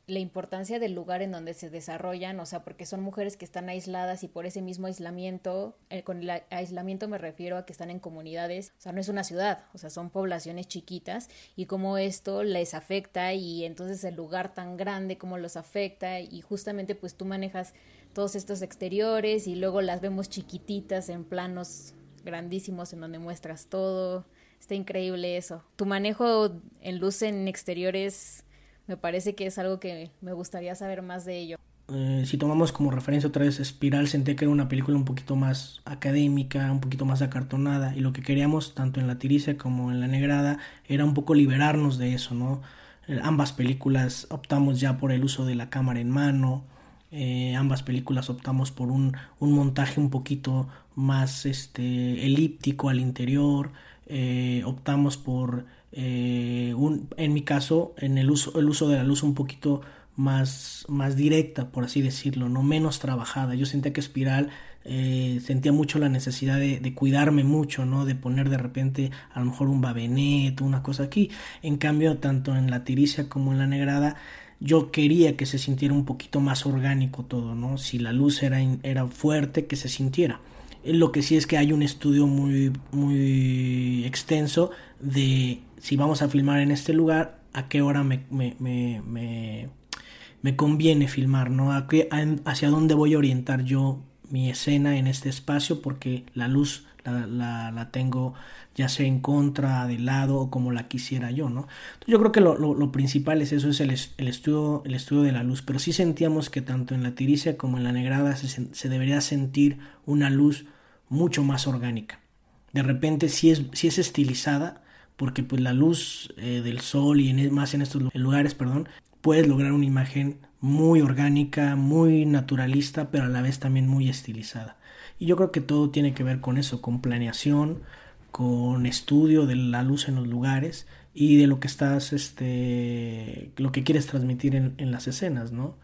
la importancia del lugar en donde se desarrollan, o sea, porque son mujeres que están aisladas y por ese mismo aislamiento, eh, con el aislamiento me refiero a que están en comunidades, o sea, no es una ciudad, o sea, son poblaciones chiquitas y cómo esto les afecta y entonces el lugar tan grande, cómo los afecta y justamente pues tú manejas todos estos exteriores y luego las vemos chiquititas en planos grandísimos en donde muestras todo, está increíble eso. Tu manejo en luz en exteriores Me parece que es algo que me gustaría saber más de ello. Eh, si tomamos como referencia otra vez Espiral, sentí que era una película un poquito más académica, un poquito más acartonada, y lo que queríamos, tanto en La Tiricia como en La Negrada, era un poco liberarnos de eso, ¿no? Eh, ambas películas optamos ya por el uso de la cámara en mano, eh, ambas películas optamos por un, un, montaje un poquito más este, elíptico al interior, optamos por, un, en mi caso, en el uso, el uso de la luz un poquito más, más directa, por así decirlo, no menos trabajada. Yo sentía que Espiral eh, sentía mucho la necesidad de, cuidarme mucho, ¿no? De poner de repente a lo mejor un babenet, una cosa aquí. En cambio, tanto en la tiricia como en la negrada, yo quería que se sintiera un poquito más orgánico todo, ¿no? Si la luz era, era fuerte, que se sintiera. Lo que sí es que hay un estudio muy, muy extenso de si vamos a filmar en este lugar, a qué hora me, me, me me conviene filmar, ¿no? hacia dónde voy a orientar yo mi escena en este espacio porque la luz la, la, tengo ya sea en contra, de lado o como la quisiera yo, ¿no? yo creo que lo, lo, principal es eso, es el, el, estudio, el estudio de la luz, pero sí sentíamos que tanto en la tiricia como en la negrada se, se debería sentir una luz mucho más orgánica. De repente si es, si es estilizada, porque pues la luz eh, del sol y en, más en estos lugares, perdón, puedes lograr una imagen muy orgánica, muy naturalista, pero a la vez también muy estilizada. Y yo creo que todo tiene que ver con eso, con planeación, con estudio de la luz en los lugares y de lo que estás, este, lo que quieres transmitir en, las escenas, ¿no?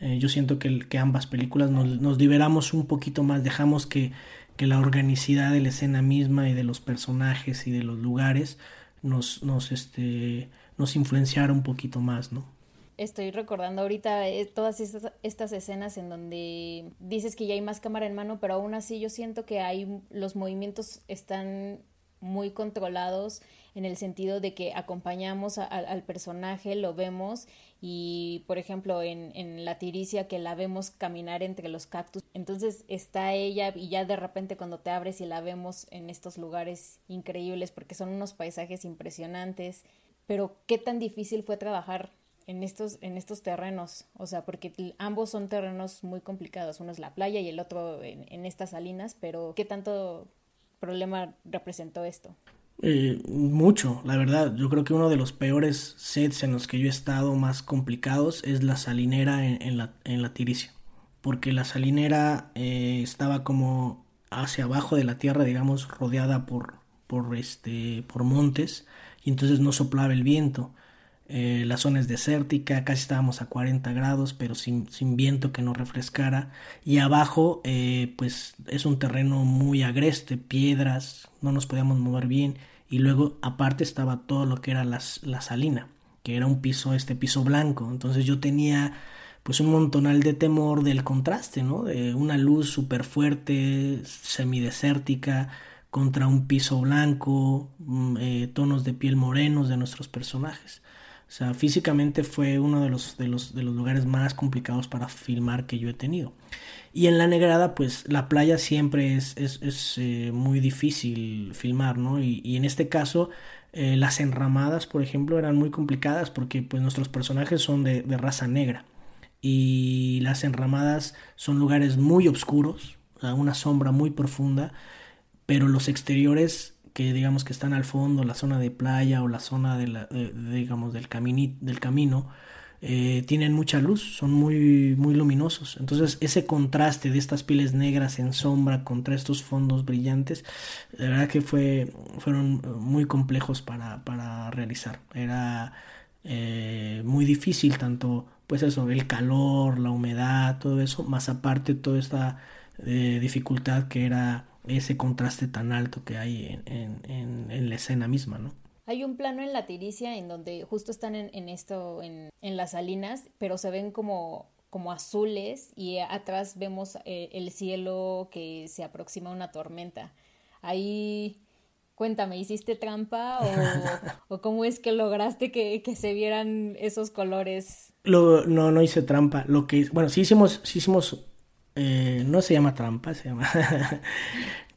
Eh, yo siento que, que ambas películas nos, liberamos un poquito más, dejamos que, que, la organicidad de la escena misma y de los personajes y de los lugares nos, nos, este, nos influenciara un poquito más, ¿no? estoy recordando ahorita eh, todas estas, estas, escenas en donde dices que ya hay más cámara en mano, pero aún así yo siento que hay los movimientos están muy controlados en el sentido de que acompañamos al personaje, lo vemos y por ejemplo en, en la tiricia que la vemos caminar entre los cactus, entonces está ella y ya de repente cuando te abres y la vemos en estos lugares increíbles porque son unos paisajes impresionantes, pero qué tan difícil fue trabajar en estos, en estos terrenos, o sea, porque ambos son terrenos muy complicados, uno es la playa y el otro en, estas salinas, pero ¿qué tanto problema representó esto? Eh, mucho, la verdad. Yo creo que uno de los peores sets en los que yo he estado más complicados es la salinera en, la, en la Tiricia. Porque la salinera eh, estaba como hacia abajo de la tierra, digamos, rodeada por, por, este, por montes, y entonces no soplaba el viento. Eh, la zona es desértica, casi estábamos a 40 grados, pero sin, viento que nos refrescara. Y abajo, eh, pues es un terreno muy agreste, piedras, no nos podíamos mover bien. Y luego, aparte, estaba todo lo que era la salina, que era un piso, este piso blanco. Entonces yo tenía pues un montonal de temor del contraste, ¿no? De una luz súper fuerte, semidesértica, contra un piso blanco, mm, eh, tonos de piel morenos de nuestros personajes. O sea, físicamente fue uno de los, de los, de los lugares más complicados para filmar que yo he tenido. Y en la negrada, pues la playa siempre es, es, es eh, muy difícil filmar, ¿no? Y, y en este caso, eh, las enramadas, por ejemplo, eran muy complicadas porque pues nuestros personajes son de, de raza negra. Y las enramadas son lugares muy oscuros, una sombra muy profunda, pero los exteriores que digamos que están al fondo, la zona de playa o la zona de digamos del, del camino, eh, tienen mucha luz, son muy, muy luminosos. Entonces ese contraste de estas pieles negras en sombra contra estos fondos brillantes, la verdad que fue, fueron muy complejos para, para realizar. Era eh, muy difícil tanto pues eso, el calor, la humedad, todo eso, más aparte toda esta eh, dificultad que era ese contraste tan alto que hay en, en, en, la escena misma, ¿no? Hay un plano en la tiricia en donde justo están en, en esto, en, las salinas, pero se ven como, como azules y atrás vemos eh, el cielo que se aproxima a una tormenta. Ahí, cuéntame, ¿hiciste trampa o, o cómo es que lograste que, que se vieran esos colores? Lo, no, no hice trampa. Lo que, bueno, sí hicimos, sí hicimos eh, no se llama trampa, se llama...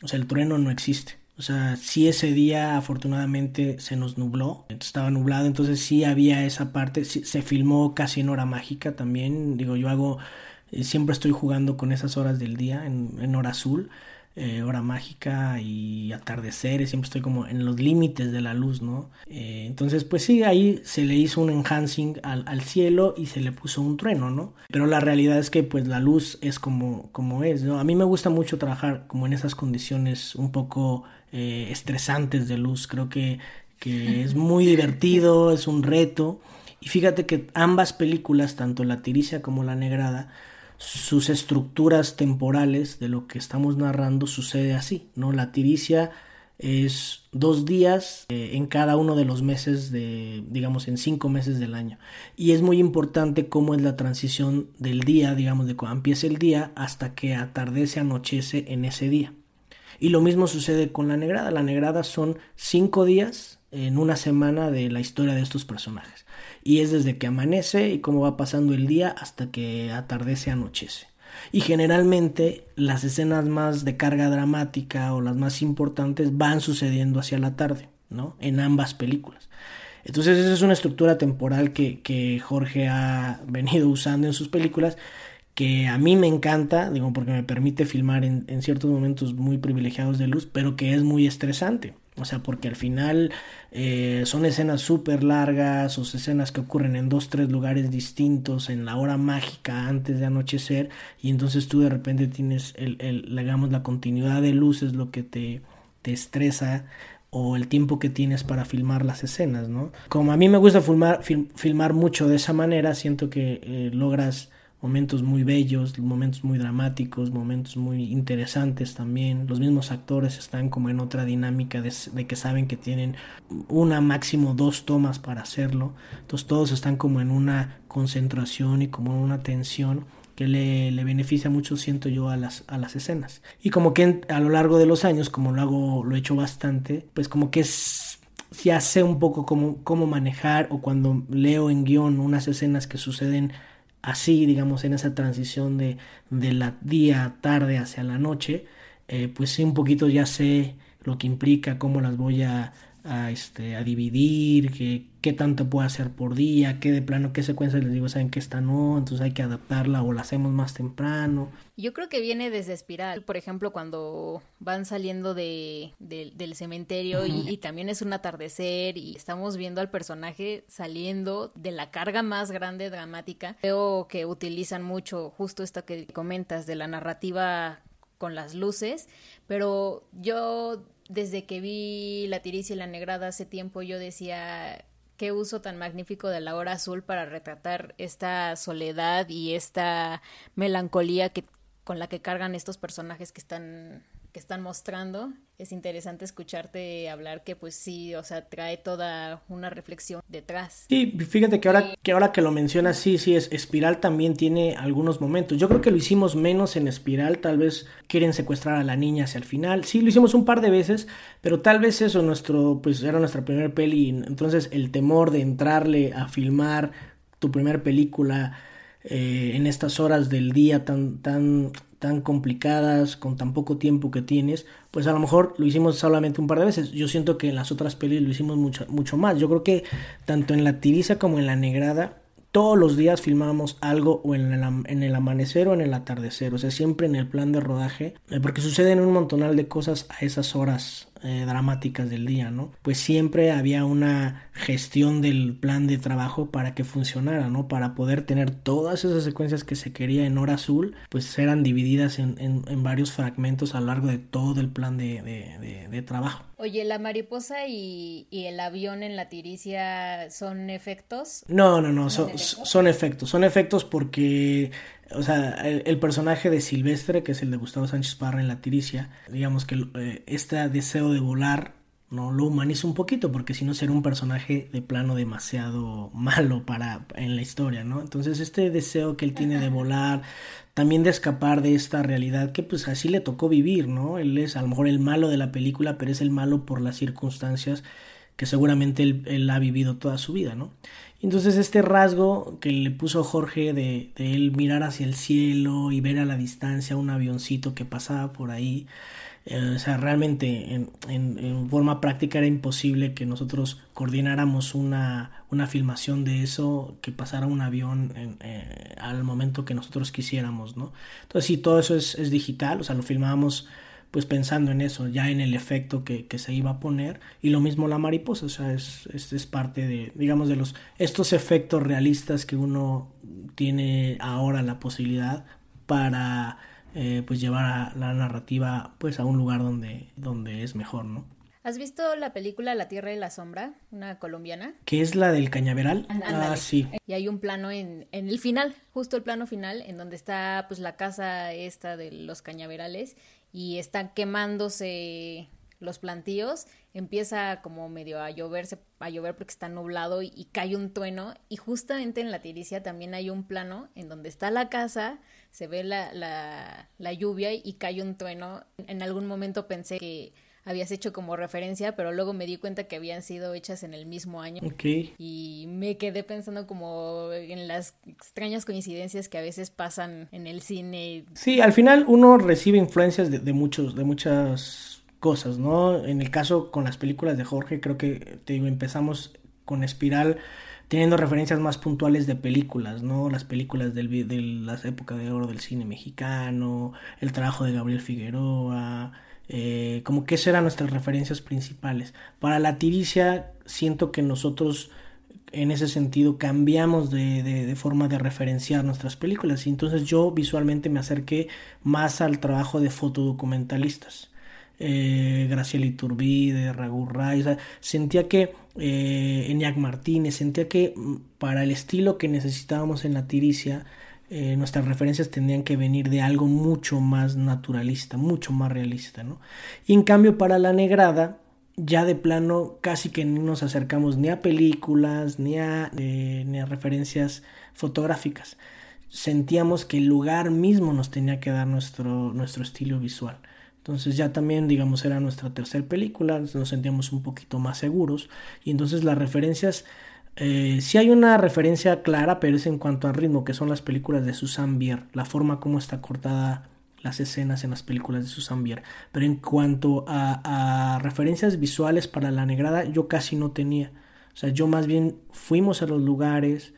o sea, el trueno no existe. O sea, sí ese día afortunadamente se nos nubló, estaba nublado, entonces sí había esa parte, se filmó casi en hora mágica también, digo, yo hago, eh, siempre estoy jugando con esas horas del día en hora azul, eh, hora mágica y atardeceres, siempre estoy como en los límites de la luz, ¿no? Eh, entonces, pues sí, ahí se le hizo un enhancing al, cielo y se le puso un trueno, ¿no? Pero la realidad es que pues la luz es como, como es, ¿no? A mí me gusta mucho trabajar como en esas condiciones un poco eh, estresantes de luz, creo que, que es muy divertido, es un reto. Y fíjate que ambas películas, tanto La Tiricia como La Negrada, sus estructuras temporales de lo que estamos narrando sucede así, ¿no? La tiricia es dos días eh, en cada uno de los meses de, digamos, en cinco meses del año. Y es muy importante cómo es la transición del día, digamos, de cuando empieza el día hasta que atardece, anochece en ese día. Y lo mismo sucede con la negrada. La negrada son cinco días en una semana de la historia de estos personajes. Y es desde que amanece y cómo va pasando el día hasta que atardece, anochece. Y generalmente las escenas más de carga dramática o las más importantes van sucediendo hacia la tarde, ¿no? En ambas películas. Entonces esa es una estructura temporal que, que Jorge ha venido usando en sus películas que a mí me encanta, digo, porque me permite filmar en, en, ciertos momentos muy privilegiados de luz, pero que es muy estresante. O sea, porque al final eh, son escenas súper largas o escenas que ocurren en dos, tres lugares distintos en la hora mágica antes de anochecer y entonces tú de repente tienes, el, el la continuidad de luz es lo que te, te estresa o el tiempo que tienes para filmar las escenas, ¿no? Como a mí me gusta filmar, filmar mucho de esa manera, siento que eh, logras momentos muy bellos, momentos muy dramáticos, momentos muy interesantes también. Los mismos actores están como en otra dinámica de, que saben que tienen una máximo dos tomas para hacerlo. Entonces todos están como en una concentración y como en una tensión que le, le, beneficia mucho, siento yo, a las, a las escenas. Y como que a lo largo de los años, como lo hago, lo he hecho bastante, pues como que es, ya sé un poco cómo, cómo manejar o cuando leo en guion unas escenas que suceden así, digamos, en esa transición de, de la día, tarde hacia la noche, eh, pues sí, un poquito ya sé lo que implica, cómo las voy a, a, este, a dividir, qué, qué tanto puedo hacer por día, qué de plano, qué secuencia les digo, saben que esta no, entonces hay que adaptarla o la hacemos más temprano. Yo creo que viene desde espiral, por ejemplo, cuando van saliendo de, del cementerio y, y, también es un atardecer y estamos viendo al personaje saliendo de la carga más grande dramática. Creo que utilizan mucho justo esto que comentas de la narrativa con las luces, pero yo desde que vi La Tiricia y la Negrada hace tiempo, yo decía qué uso tan magnífico de la hora azul para retratar esta soledad y esta melancolía que con la que cargan estos personajes que están que están mostrando. Es interesante escucharte hablar que pues sí, o sea, trae toda una reflexión detrás. Sí, fíjate que ahora que, ahora que lo mencionas, sí, sí, es, Espiral también tiene algunos momentos. Yo creo que lo hicimos menos en Espiral, tal vez quieren secuestrar a la niña hacia el final. Sí, lo hicimos un par de veces, pero tal vez eso nuestro, pues era nuestra primera peli, entonces el temor de entrarle a filmar tu primera película eh, en estas horas del día tan, tan tan complicadas, con tan poco tiempo que tienes, pues a lo mejor lo hicimos solamente un par de veces. Yo siento que en las otras pelis lo hicimos mucho, mucho más. Yo creo que tanto en la tiriza como en la negrada, todos los días filmábamos algo o en el, en el, amanecer o en el atardecer, o sea, siempre en el plan de rodaje, eh, porque suceden un montonal de cosas a esas horas eh, dramáticas del día, ¿no? Pues siempre había una gestión del plan de trabajo para que funcionara, ¿no? Para poder tener todas esas secuencias que se quería en hora azul, pues eran divididas en, en, varios fragmentos a lo largo de todo el plan de, de, de, trabajo. Oye, ¿la mariposa y, y, el avión en la tiricia son efectos? No, no, no, son, son efectos. Son efectos porque o sea, el, personaje de Silvestre, que es el de Gustavo Sánchez Parra en La Tiricia, digamos que eh, este deseo de volar no lo humaniza un poquito, porque si no sería un personaje de plano demasiado malo para en la historia, ¿no? Entonces este deseo que él tiene de volar, también de escapar de esta realidad que pues así le tocó vivir, ¿no? Él es a lo mejor el malo de la película, pero es el malo por las circunstancias que seguramente él, él ha vivido toda su vida, ¿no? Entonces este rasgo que le puso Jorge de, de, él mirar hacia el cielo y ver a la distancia un avioncito que pasaba por ahí, Eh, o sea, realmente en, en, forma práctica era imposible que nosotros coordináramos una, una filmación de eso, que pasara un avión eh, al momento que nosotros quisiéramos, ¿no? Entonces sí, todo eso es, es digital, o sea, lo filmábamos pues pensando en eso, ya en el efecto que, que, se iba a poner. Y lo mismo la mariposa, o sea, es, es, es, parte de, digamos, de los, estos efectos realistas que uno tiene ahora la posibilidad para eh, pues llevar a la narrativa pues a un lugar donde, donde es mejor, ¿no? ¿Has visto la película La Tierra y la Sombra, una colombiana? Que es la del cañaveral. Ah, sí. Y hay un plano en, en el final, justo el plano final, en donde está pues la casa esta de los cañaverales y están quemándose los plantíos, empieza como medio a lloverse, a llover porque está nublado y, cae un trueno y justamente en la tiricia también hay un plano en donde está la casa, se ve la, la, la lluvia y cae un trueno. En algún momento pensé que habías hecho como referencia, pero luego me di cuenta que habían sido hechas en el mismo año. Y me quedé pensando como en las extrañas coincidencias que a veces pasan en el cine. Sí, al final uno recibe influencias de, de muchos, de muchas cosas, ¿no? En el caso con las películas de Jorge, creo que, te digo, empezamos con Espiral teniendo referencias más puntuales de películas, ¿no? Las películas de la época de oro del cine mexicano, el trabajo de Gabriel Figueroa, eh, como que esas eran nuestras referencias principales. Para la tiricia siento que nosotros en ese sentido cambiamos de, forma de referenciar nuestras películas y entonces yo visualmente me acerqué más al trabajo de fotodocumentalistas. Eh, Graciela Iturbide, Raúl Ray, sentía que eh, Eniac Martínez, sentía que mm, para el estilo que necesitábamos en la tiricia eh, nuestras referencias tendrían que venir de algo mucho más naturalista, mucho más realista, ¿no? Y en cambio para la negrada, ya de plano casi que no nos acercamos ni a películas, ni a, eh, ni a referencias fotográficas. Sentíamos que el lugar mismo nos tenía que dar nuestro, nuestro estilo visual. Entonces ya también, digamos, era nuestra tercera película, nos sentíamos un poquito más seguros y entonces las referencias eh, sí hay una referencia clara, pero es en cuanto al ritmo, que son las películas de Susan Bier, la forma como está cortada las escenas en las películas de Susan Bier. Pero en cuanto a, referencias visuales para la negrada, yo casi no tenía. O sea, yo más bien fuimos a los lugares,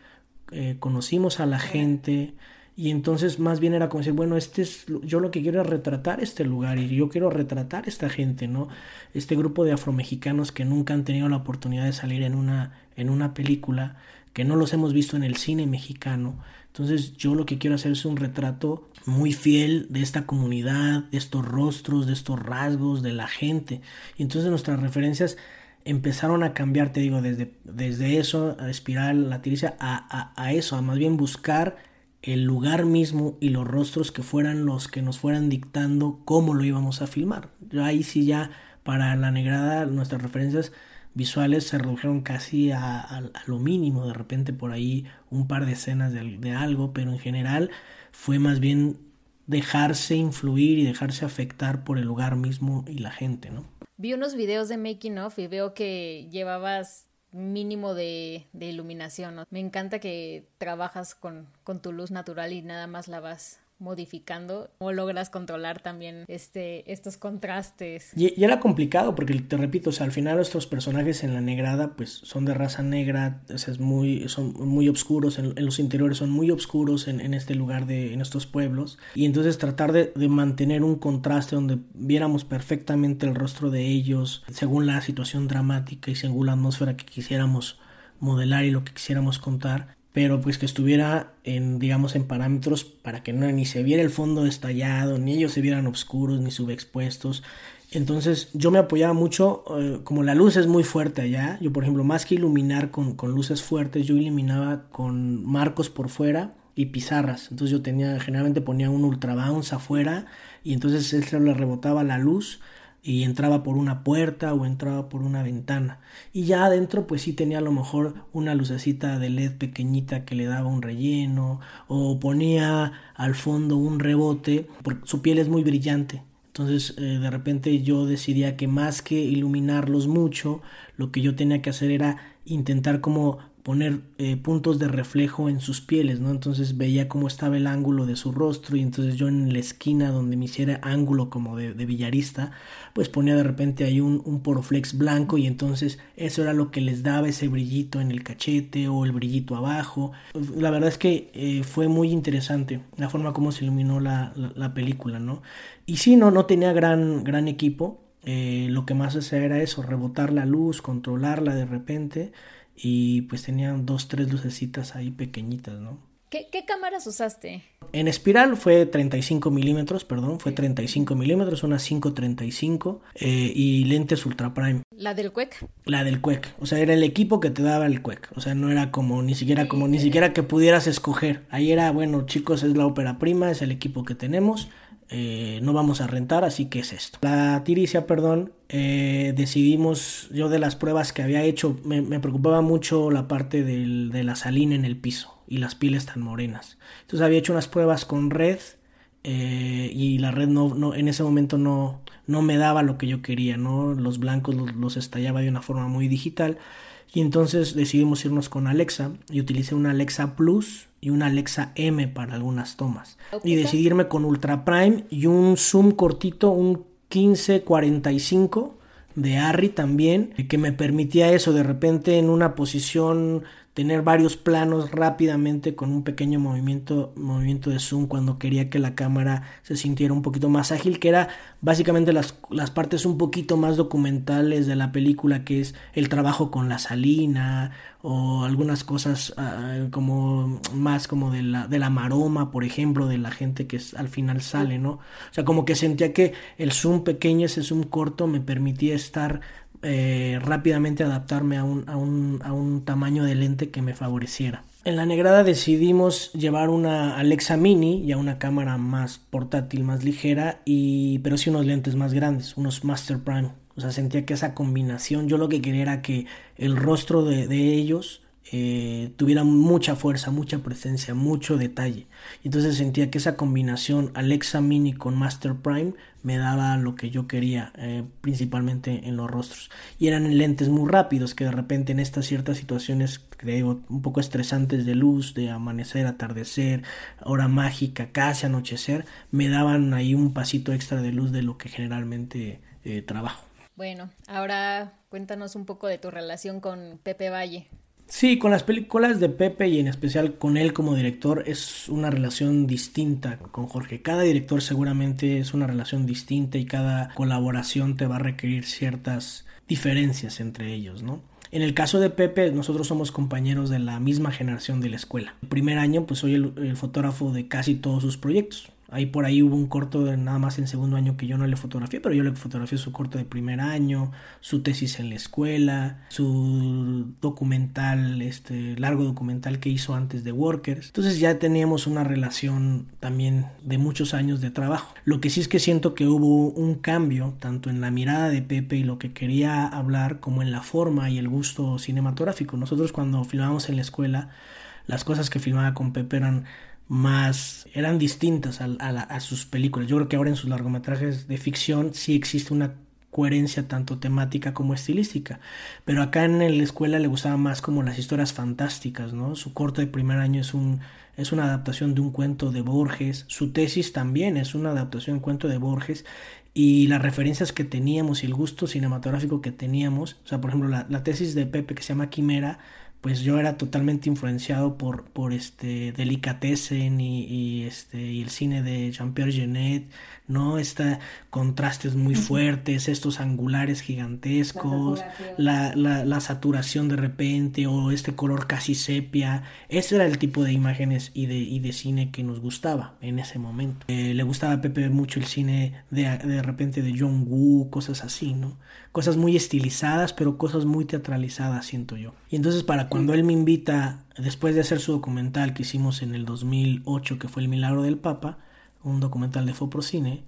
eh, conocimos a la gente, y entonces más bien era como decir, bueno, este es, yo lo que quiero es retratar este lugar y yo quiero retratar esta gente, ¿no? Este grupo de afromexicanos que nunca han tenido la oportunidad de salir en una, en una película, que no los hemos visto en el cine mexicano. Entonces yo lo que quiero hacer es un retrato muy fiel de esta comunidad, de estos rostros, de estos rasgos, de la gente. Y entonces nuestras referencias empezaron a cambiar, te digo, desde, desde eso, a espiral, la tiricia, a, a, a eso, a más bien buscar el lugar mismo y los rostros que fueran los que nos fueran dictando cómo lo íbamos a filmar. ahí sí ya para la negrada nuestras referencias visuales se redujeron casi a, lo mínimo, de repente por ahí un par de escenas de, de, algo, pero en general fue más bien dejarse influir y dejarse afectar por el lugar mismo y la gente, ¿no? Vi unos videos de making of y veo que llevabas mínimo de, de iluminación. Me encanta que trabajas con, con tu luz natural y nada más la vas modificando o logras controlar también este, estos contrastes. Y, era complicado porque te repito, al final nuestros personajes en la negrada pues son de raza negra, es muy, son muy oscuros, en, los interiores son muy oscuros en, en, este lugar, de, en estos pueblos. Y entonces tratar de, de, mantener un contraste donde viéramos perfectamente el rostro de ellos según la situación dramática y según la atmósfera que quisiéramos modelar y lo que quisiéramos contar pero pues que estuviera en, digamos, en parámetros para que no ni se viera el fondo estallado, ni ellos se vieran oscuros, ni subexpuestos. Entonces yo me apoyaba mucho, eh, como la luz es muy fuerte allá, yo por ejemplo, más que iluminar con, con luces fuertes, yo iluminaba con marcos por fuera y pizarras. Entonces yo tenía, generalmente ponía un ultra bounce afuera y entonces él se le rebotaba la luz y entraba por una puerta o entraba por una ventana. Y ya adentro pues sí tenía a lo mejor una lucecita de LED pequeñita que le daba un relleno o ponía al fondo un rebote, porque su piel es muy brillante. Entonces eh, de repente yo decidía que más que iluminarlos mucho, lo que yo tenía que hacer era intentar como poner eh, puntos de reflejo en sus pieles, ¿no? Entonces veía cómo estaba el ángulo de su rostro y entonces yo en la esquina donde me hiciera ángulo como de, villarista, pues ponía de repente ahí un, un, poroflex blanco y entonces eso era lo que les daba ese brillito en el cachete o el brillito abajo. La verdad es que eh, fue muy interesante la forma como se iluminó la, la, película, ¿no? Y sí, no, no tenía gran, gran equipo. Eh, lo que más hacía era eso, rebotar la luz, controlarla de repente y pues tenían dos, tres lucecitas ahí pequeñitas, ¿no? ¿Qué, cámaras usaste? En espiral fue 35 milímetros, perdón, fue 35 milímetros, una 535 eh, y lentes Ultra Prime. ¿La del Quec? La del Quec, o sea, era el equipo que te daba el Quec, o sea, no era como ni siquiera como ni siquiera que pudieras escoger. Ahí era, bueno, chicos, es la ópera prima, es el equipo que tenemos, eh, no vamos a rentar, así que es esto. La tiricia, perdón, eh, decidimos, yo de las pruebas que había hecho, me, preocupaba mucho la parte de la salina en el piso y las pieles tan morenas. Entonces había hecho unas pruebas con red eh, y la red no, no, en ese momento no, no me daba lo que yo quería, ¿no? Los blancos los, los estallaba de una forma muy digital. Y entonces decidimos irnos con Alexa y utilicé una Alexa Plus y una Alexa M para algunas tomas. Y decidirme con Ultra Prime y un zoom cortito, un 1545 de Arri también, que me permitía eso de repente en una posición tener varios planos rápidamente con un pequeño movimiento, movimiento de zoom cuando quería que la cámara se sintiera un poquito más ágil, que era básicamente las, las partes un poquito más documentales de la película, que es el trabajo con la salina o algunas cosas ah, como más como de la, de la maroma, por ejemplo, de la gente que al final sale, ¿no? O sea, como que sentía que el zoom pequeño, ese zoom corto, me permitía estar eh, rápidamente adaptarme a un, a, un, a un tamaño de lente que me favoreciera. En la negrada decidimos llevar una Alexa Mini, ya una cámara más portátil, más ligera, y, pero sí unos lentes más grandes, unos Master Prime. O sea, sentía que esa combinación, yo lo que quería era que el rostro de, de ellos eh, tuviera mucha fuerza, mucha presencia, mucho detalle. Entonces sentía que esa combinación Alexa Mini con Master Prime me daba lo que yo quería, eh, principalmente en los rostros. Y eran lentes muy rápidos que de repente en estas ciertas situaciones, creo, un poco estresantes de luz, de amanecer, atardecer, hora mágica, casi anochecer, me daban ahí un pasito extra de luz de lo que generalmente eh, trabajo. Bueno, ahora cuéntanos un poco de tu relación con Pepe Valle. Sí, con las películas de Pepe y en especial con él como director es una relación distinta con Jorge. Cada director seguramente es una relación distinta y cada colaboración te va a requerir ciertas diferencias entre ellos, ¿no? En el caso de Pepe, nosotros somos compañeros de la misma generación de la escuela. El primer año, pues soy el, fotógrafo de casi todos sus proyectos. Ahí por ahí hubo un corto nada más en segundo año que yo no le fotografié, pero yo le fotografié su corto de primer año, su tesis en la escuela, su documental, este largo documental que hizo antes de Workers. Entonces ya teníamos una relación también de muchos años de trabajo. Lo que sí es que siento que hubo un cambio tanto en la mirada de Pepe y lo que quería hablar como en la forma y el gusto cinematográfico. Nosotros cuando filmábamos en la escuela, las cosas que filmaba con Pepe eran más eran distintas a, sus películas. Yo creo que ahora en sus largometrajes de ficción sí existe una coherencia tanto temática como estilística. Pero acá en la escuela le gustaba más como las historias fantásticas, ¿no? Su corto de primer año es un es una adaptación de un cuento de Borges, su tesis también es una adaptación de un cuento de Borges y las referencias que teníamos y el gusto cinematográfico que teníamos, o sea, por ejemplo, la, la tesis de Pepe que se llama Quimera, pues yo era totalmente influenciado por, por este Delicatessen y, este y el cine de Jean-Pierre Genet, ¿no? Este contrastes muy fuertes, estos angulares gigantescos, la, la, saturación de repente o este color casi sepia. Ese era el tipo de imágenes y de, y de cine que nos gustaba en ese momento. Eh, le gustaba a Pepe mucho el cine de, de repente de John Woo, cosas así, ¿no? Cosas muy estilizadas, pero cosas muy teatralizadas, siento yo. Y entonces para cuando él me invita, después de hacer su documental que hicimos en el 2008, que fue El Milagro del Papa, un documental de Foprocine,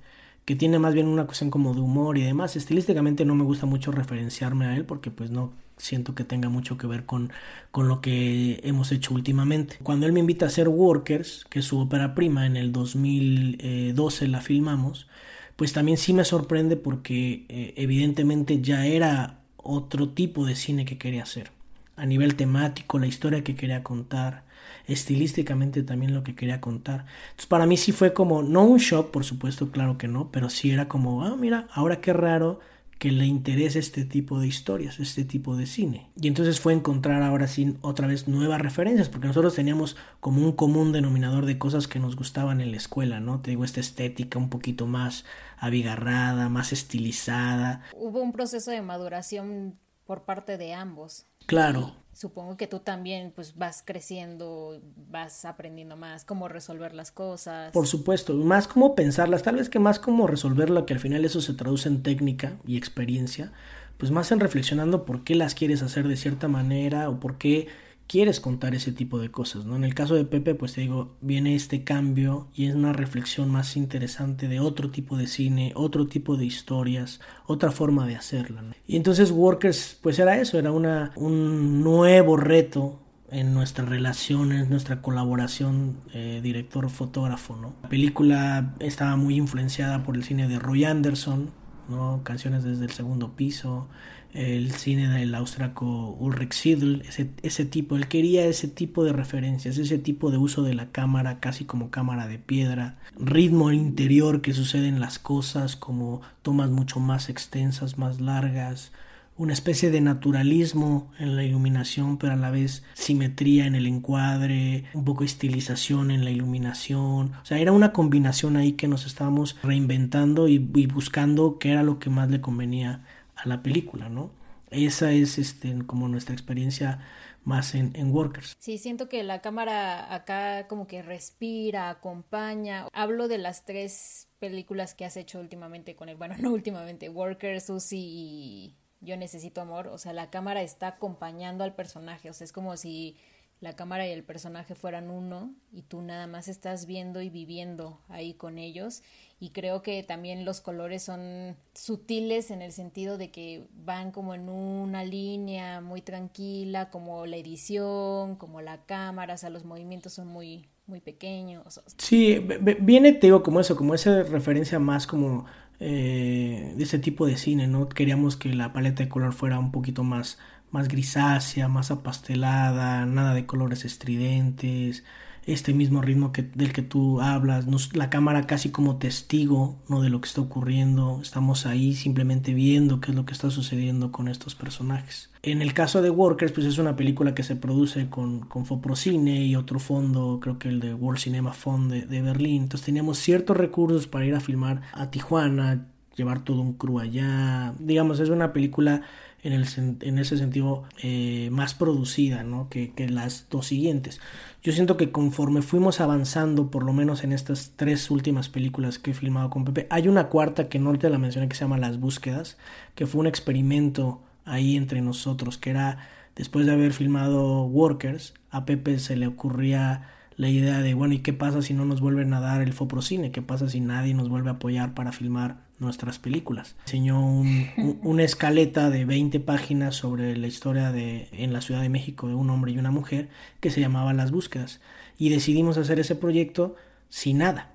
que tiene más bien una cuestión como de humor y demás. Estilísticamente no me gusta mucho referenciarme a él porque pues no siento que tenga mucho que ver con, con lo que hemos hecho últimamente. Cuando él me invita a hacer Workers, que es su ópera prima, en el 2012 la filmamos, pues también sí me sorprende porque eh, evidentemente ya era otro tipo de cine que quería hacer a nivel temático, la historia que quería contar, estilísticamente también lo que quería contar. Entonces para mí sí fue como, no un shock, por supuesto, claro que no, pero sí era como, ah, mira, ahora qué raro que le interese este tipo de historias, este tipo de cine. Y entonces fue encontrar ahora sí otra vez nuevas referencias, porque nosotros teníamos como un común denominador de cosas que nos gustaban en la escuela, ¿no? Te digo, esta estética un poquito más abigarrada, más estilizada. Hubo un proceso de maduración por parte de ambos. Claro. supongo que tú también pues vas creciendo, vas aprendiendo más cómo resolver las cosas. Por supuesto, más cómo pensarlas, tal vez que más cómo resolverlo, que al final eso se traduce en técnica y experiencia, pues más en reflexionando por qué las quieres hacer de cierta manera o por qué quieres contar ese tipo de cosas, ¿no? En el caso de Pepe, pues te digo, viene este cambio y es una reflexión más interesante de otro tipo de cine, otro tipo de historias, otra forma de hacerla, Y entonces Workers, pues era eso, era una, un nuevo reto en nuestras relaciones, nuestra colaboración eh, director-fotógrafo, ¿no? La película estaba muy influenciada por el cine de Roy Anderson, ¿no? Canciones desde el segundo piso, el cine del austriaco Ulrich Siedl, ese, ese tipo, él quería ese tipo de referencias, ese tipo de uso de la cámara casi como cámara de piedra, ritmo interior que sucede en las cosas, como tomas mucho más extensas, más largas, una especie de naturalismo en la iluminación, pero a la vez simetría en el encuadre, un poco estilización en la iluminación. O sea, era una combinación ahí que nos estábamos reinventando y buscando qué era lo que más le convenía a la película, ¿no? Esa es este, como nuestra experiencia más en, en, Workers. Sí, siento que la cámara acá como que respira, acompaña. Hablo de las tres películas que has hecho últimamente con él. Bueno, no últimamente, Workers, Susie y Yo Necesito Amor. O sea, la cámara está acompañando al personaje. O sea, es como si la cámara y el personaje fueran uno y tú nada más estás viendo y viviendo ahí con ellos y creo que también los colores son sutiles en el sentido de que van como en una línea muy tranquila, como la edición, como la cámara, o sea, los movimientos son muy muy pequeños. Sí, viene, te digo, como eso, como esa referencia más como eh, de ese tipo de cine, ¿no? Queríamos que la paleta de color fuera un poquito más, más grisácea, más apastelada, nada de colores estridentes, este mismo ritmo que, del que tú hablas, la cámara casi como testigo ¿no? de lo que está ocurriendo, estamos ahí simplemente viendo qué es lo que está sucediendo con estos personajes. En el caso de Workers, pues es una película que se produce con, con Foprocine y otro fondo, creo que el de World Cinema Fund de, de Berlín, entonces teníamos ciertos recursos para ir a filmar a Tijuana, llevar todo un crew allá, digamos, es una película en, el, en ese sentido eh, más producida ¿no? que, que, las dos siguientes. Yo siento que conforme fuimos avanzando, por lo menos en estas tres últimas películas que he filmado con Pepe, hay una cuarta que no te la mencioné que se llama Las Búsquedas, que fue un experimento ahí entre nosotros, que era después de haber filmado Workers, a Pepe se le ocurría la idea de, bueno, ¿y qué pasa si no nos vuelven a dar el Foprocine? ¿Qué pasa si nadie nos vuelve a apoyar para filmar nuestras películas? Enseñó una escaleta de 20 páginas sobre la historia de, en la Ciudad de México de un hombre y una mujer que se llamaba Las Búsquedas. Y decidimos hacer ese proyecto sin nada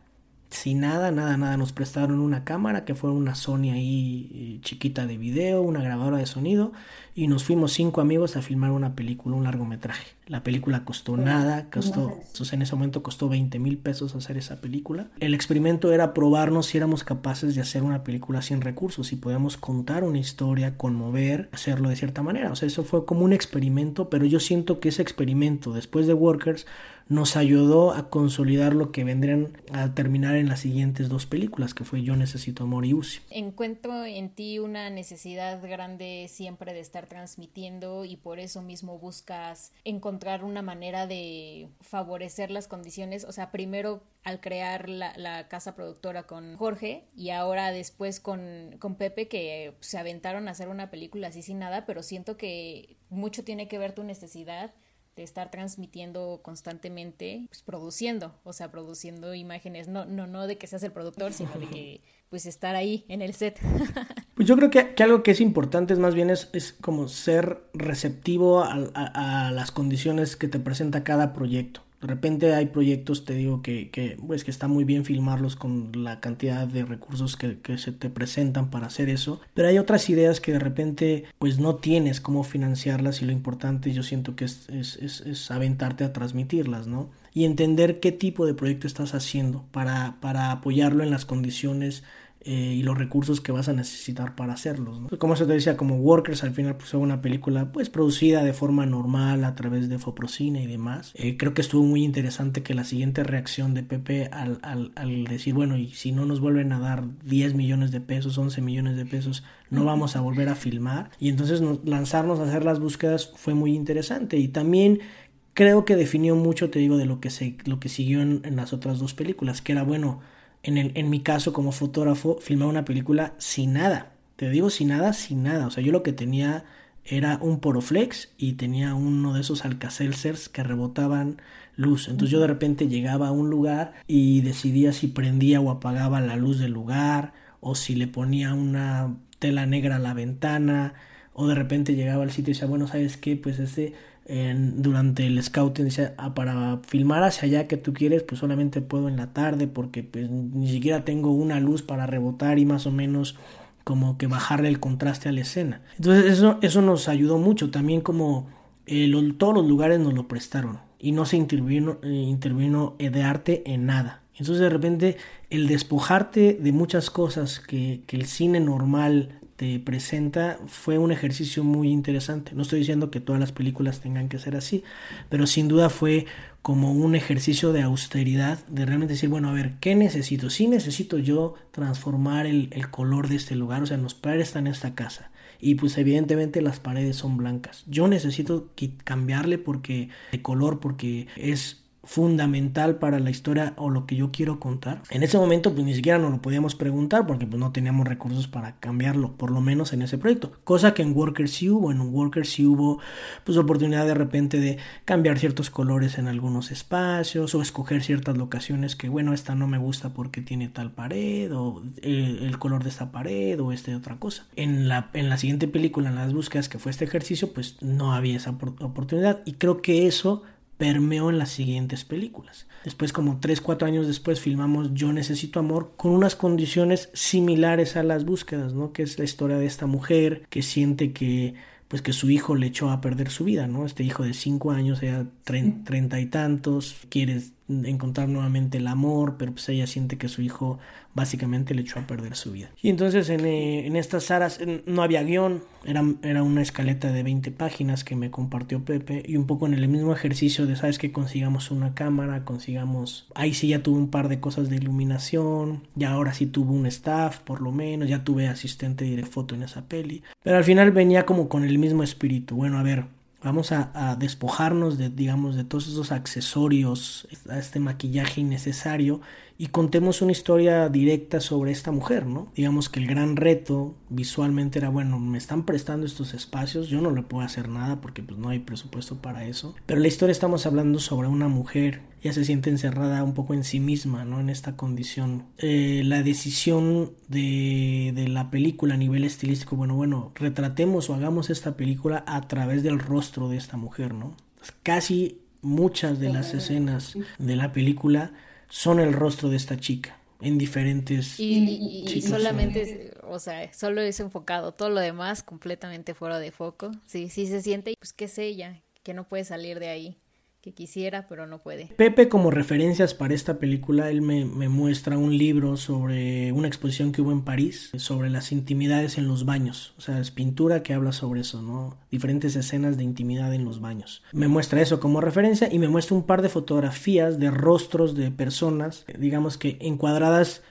sin nada, nada, nada. Nos prestaron una cámara que fue una Sony ahí eh, chiquita de video, una grabadora de sonido y nos fuimos cinco amigos a filmar una película, un largometraje. La película costó nada, costó, en ese momento costó 20 mil pesos hacer esa película. El experimento era probarnos si éramos capaces de hacer una película sin recursos, si podíamos contar una historia, conmover, hacerlo de cierta manera. O sea, eso fue como un experimento, pero yo siento que ese experimento después de Workers nos ayudó a consolidar lo que vendrían a terminar en las siguientes dos películas, que fue Yo Necesito Amor y Uzi. Encuentro en ti una necesidad grande siempre de estar transmitiendo y por eso mismo buscas encontrar una manera de favorecer las condiciones, o sea, primero al crear la, casa productora con Jorge y ahora después con, con Pepe que se aventaron a hacer una película así sin nada, pero siento que mucho tiene que ver tu necesidad de estar transmitiendo constantemente, pues produciendo, o sea, produciendo imágenes, no, no, no de que seas el productor, sino de que pues estar ahí en el set. pues yo creo que, algo que es importante es más bien es, es como ser receptivo a, las condiciones que te presenta cada proyecto. De repente hay proyectos, te digo, que, que, pues, que está muy bien filmarlos con la cantidad de recursos que, que, se te presentan para hacer eso. Pero hay otras ideas que de repente pues no tienes cómo financiarlas y lo importante yo siento que es, es, es, es aventarte a transmitirlas, ¿no? Y entender qué tipo de proyecto estás haciendo para, para apoyarlo en las condiciones eh, y los recursos que vas a necesitar para hacerlos. ¿no? Como se te decía, como Workers al final pues fue una película pues producida de forma normal a través de Foprocine y demás. Eh, creo que estuvo muy interesante que la siguiente reacción de Pepe al, al, al, decir, bueno, y si no nos vuelven a dar 10 millones de pesos, 11 millones de pesos, no vamos a volver a filmar. Y entonces nos, lanzarnos a hacer las búsquedas fue muy interesante y también creo que definió mucho, te digo, de lo que, se, lo que siguió en, en las otras dos películas, que era, bueno, en, el, en mi caso como fotógrafo, filmar una película sin nada. Te digo sin nada, sin nada. O sea, yo lo que tenía era un poroflex y tenía uno de esos alcacelcers que rebotaban luz. Entonces yo de repente llegaba a un lugar y decidía si prendía o apagaba la luz del lugar o si le ponía una tela negra a la ventana o de repente llegaba al sitio y decía, bueno, ¿sabes qué? Pues este durante el scouting ah, para filmar hacia allá que tú quieres pues solamente puedo en la tarde porque pues ni siquiera tengo una luz para rebotar y más o menos como que bajarle el contraste a la escena entonces eso eso nos ayudó mucho también como eh, todos los lugares nos lo prestaron y no se intervino eh, intervino de arte en nada. Entonces de repente el despojarte de muchas cosas que, que el cine normal presenta fue un ejercicio muy interesante. No estoy diciendo que todas las películas tengan que ser así, pero sin duda fue como un ejercicio de austeridad, de realmente decir, bueno, a ver, ¿qué necesito? Sí necesito yo transformar el, el color de este lugar, o sea, los padres están en esta casa. Y pues evidentemente las paredes son blancas. Yo necesito cambiarle porque de color, porque es fundamental para la historia o lo que yo quiero contar. En ese momento pues ni siquiera nos lo podíamos preguntar porque pues no teníamos recursos para cambiarlo, por lo menos en ese proyecto. Cosa que en Workers sí hubo, en Workers sí hubo pues oportunidad de repente de cambiar ciertos colores en algunos espacios o escoger ciertas locaciones que bueno, esta no me gusta porque tiene tal pared o el, el color de esta pared o este otra cosa. En la, en la siguiente película, en las búsquedas que fue este ejercicio, pues no había esa oportunidad y creo que eso permeó en las siguientes películas. Después, como 3, 4 años después, filmamos Yo Necesito Amor con unas condiciones similares a las búsquedas, ¿no? Que es la historia de esta mujer que siente que pues que su hijo le echó a perder su vida, ¿no? Este hijo de 5 años, ya treinta y tantos, quiere encontrar nuevamente el amor, pero pues ella siente que su hijo básicamente le echó a perder su vida. Y entonces en, eh, en estas aras no había guion, era, era una escaleta de 20 páginas que me compartió Pepe y un poco en el mismo ejercicio de, sabes que consigamos una cámara, consigamos, ahí sí ya tuve un par de cosas de iluminación, ya ahora sí tuve un staff por lo menos, ya tuve asistente de foto en esa peli, pero al final venía como con el mismo espíritu, bueno, a ver, Vamos a, despojarnos de, digamos, de todos esos accesorios, a este maquillaje innecesario y contemos una historia directa sobre esta mujer, ¿no? Digamos que el gran reto visualmente era, bueno, me están prestando estos espacios, yo no le puedo hacer nada porque pues no hay presupuesto para eso, pero la historia estamos hablando sobre una mujer, ya se siente encerrada un poco en sí misma, ¿no? En esta condición. Eh, la decisión de, de la película a nivel estilístico, bueno, bueno, retratemos o hagamos esta película a través del rostro de esta mujer, ¿no? Casi muchas de las escenas de la película son el rostro de esta chica en diferentes y, y, solamente o sea solo es enfocado todo lo demás completamente fuera de foco. Sí sí se siente pues que es ella que no puede salir de ahí que quisiera, pero no puede. Pepe, como referencias para esta película, él me, me, muestra un libro sobre una exposición que hubo en París, sobre las intimidades en los baños. O sea, es pintura que habla sobre eso, ¿no? Diferentes escenas de intimidad en los baños. Me muestra eso como referencia y me muestra un par de fotografías de rostros de personas, digamos que encuadradas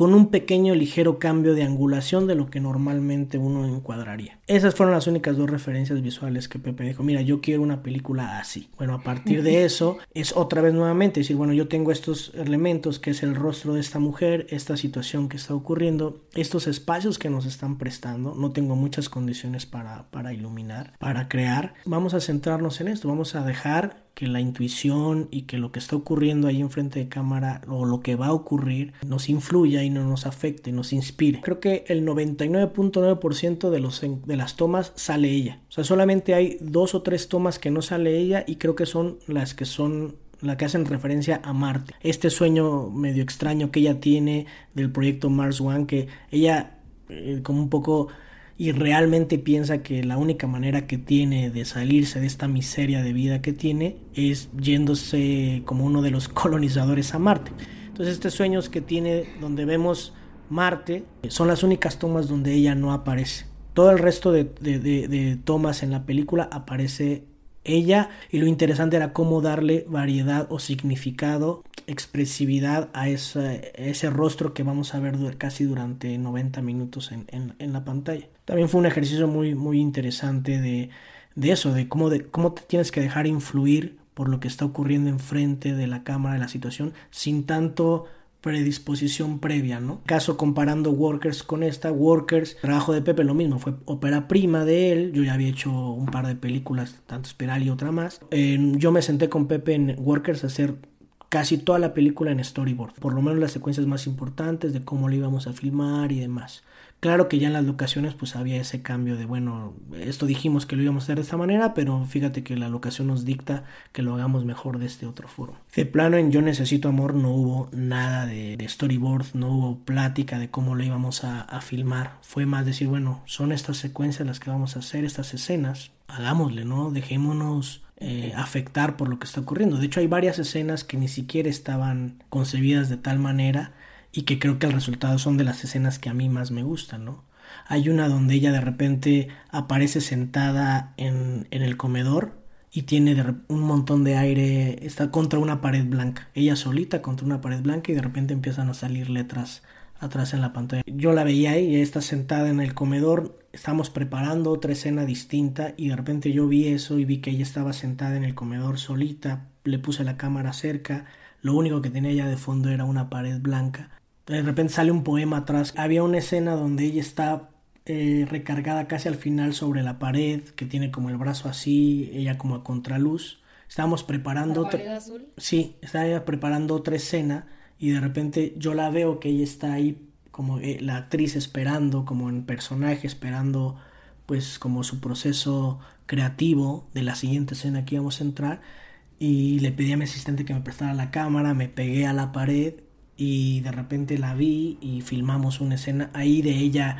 con un pequeño ligero cambio de angulación de lo que normalmente uno encuadraría. Esas fueron las únicas dos referencias visuales que Pepe dijo, mira, yo quiero una película así. Bueno, a partir de eso es otra vez nuevamente decir, bueno, yo tengo estos elementos que es el rostro de esta mujer, esta situación que está ocurriendo, estos espacios que nos están prestando, no tengo muchas condiciones para, para iluminar, para crear, vamos a centrarnos en esto, vamos a dejar que la intuición y que lo que está ocurriendo ahí enfrente de cámara o lo que va a ocurrir nos influya y no nos afecte, nos inspire. Creo que el 99.9% de, los, de las tomas sale ella. O sea, solamente hay dos o tres tomas que no sale ella y creo que son las que son la que hacen referencia a Marte. Este sueño medio extraño que ella tiene del proyecto Mars One, que ella eh, como un poco y realmente piensa que la única manera que tiene de salirse de esta miseria de vida que tiene es yéndose como uno de los colonizadores a Marte. Entonces estos sueños que tiene donde vemos Marte son las únicas tomas donde ella no aparece. Todo el resto de, de tomas en la película aparece ella y lo interesante era cómo darle variedad o significado, expresividad a ese, rostro que vamos a ver casi durante 90 minutos en, la pantalla. También fue un ejercicio muy, muy interesante de, eso, de cómo, te tienes que dejar influir por lo que está ocurriendo enfrente de la cámara de la situación sin tanto predisposición previa, ¿no? Caso comparando Workers con esta, Workers, trabajo de Pepe lo mismo, fue ópera prima de él, yo ya había hecho un par de películas, tanto Espiral y otra más. yo me senté con Pepe en Workers a hacer casi toda la película en storyboard, por lo menos las secuencias más importantes de cómo lo íbamos a filmar y demás. Claro que ya en las locaciones pues había ese cambio de, bueno, esto dijimos que lo íbamos a hacer de esta manera, pero fíjate que la locación nos dicta que lo hagamos mejor de este otro foro. De plano en Yo Necesito Amor no hubo nada de, storyboard, no hubo plática de cómo lo íbamos a, filmar. Fue más decir, bueno, son estas secuencias las que vamos a hacer, estas escenas, hagámosle, ¿no? Dejémonos eh, afectar por lo que está ocurriendo. De hecho hay varias escenas que ni siquiera estaban concebidas de tal manera y que creo que el resultado son de las escenas que a mí más me gustan, ¿no? Hay una donde ella de repente aparece sentada en, en el comedor y tiene un montón de aire, está contra una pared blanca, ella solita contra una pared blanca y de repente empiezan a salir letras atrás en la pantalla. Yo la veía ahí, ella está sentada en el comedor, estamos preparando otra escena distinta y de repente yo vi eso y vi que ella estaba sentada en el comedor solita, le puse la cámara cerca, lo único que tenía ella de fondo era una pared blanca de repente sale un poema atrás. Había una escena donde ella está eh, recargada casi al final sobre la pared, que tiene como el brazo así, ella como a contraluz. Estábamos preparando otra. Azul? Sí, estaba preparando otra escena y de repente yo la veo que ella está ahí como eh, la actriz esperando, como en personaje, esperando pues como su proceso creativo de la siguiente escena que íbamos a entrar y le pedí a mi asistente que me prestara la cámara, me pegué a la pared y de repente la vi y filmamos una escena ahí de ella,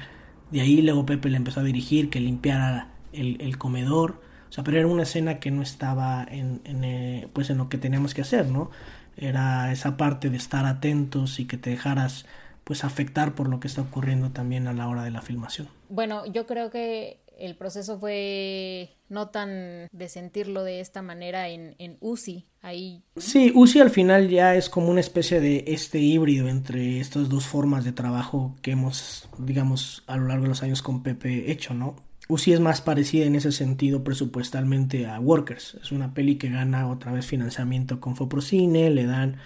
de ahí luego Pepe le empezó a dirigir que limpiara el, comedor, o sea, pero era una escena que no estaba en, eh, pues en lo que teníamos que hacer, ¿no? Era esa parte de estar atentos y que te dejaras pues afectar por lo que está ocurriendo también a la hora de la filmación. Bueno, yo creo que el proceso fue no tan de sentirlo de esta manera en, en UCI. Ahí... Sí, UCI al final ya es como una especie de este híbrido entre estas dos formas de trabajo que hemos, digamos, a lo largo de los años con Pepe hecho, ¿no? UCI es más parecida en ese sentido presupuestalmente a Workers. Es una peli que gana otra vez financiamiento con Foprocine, le dan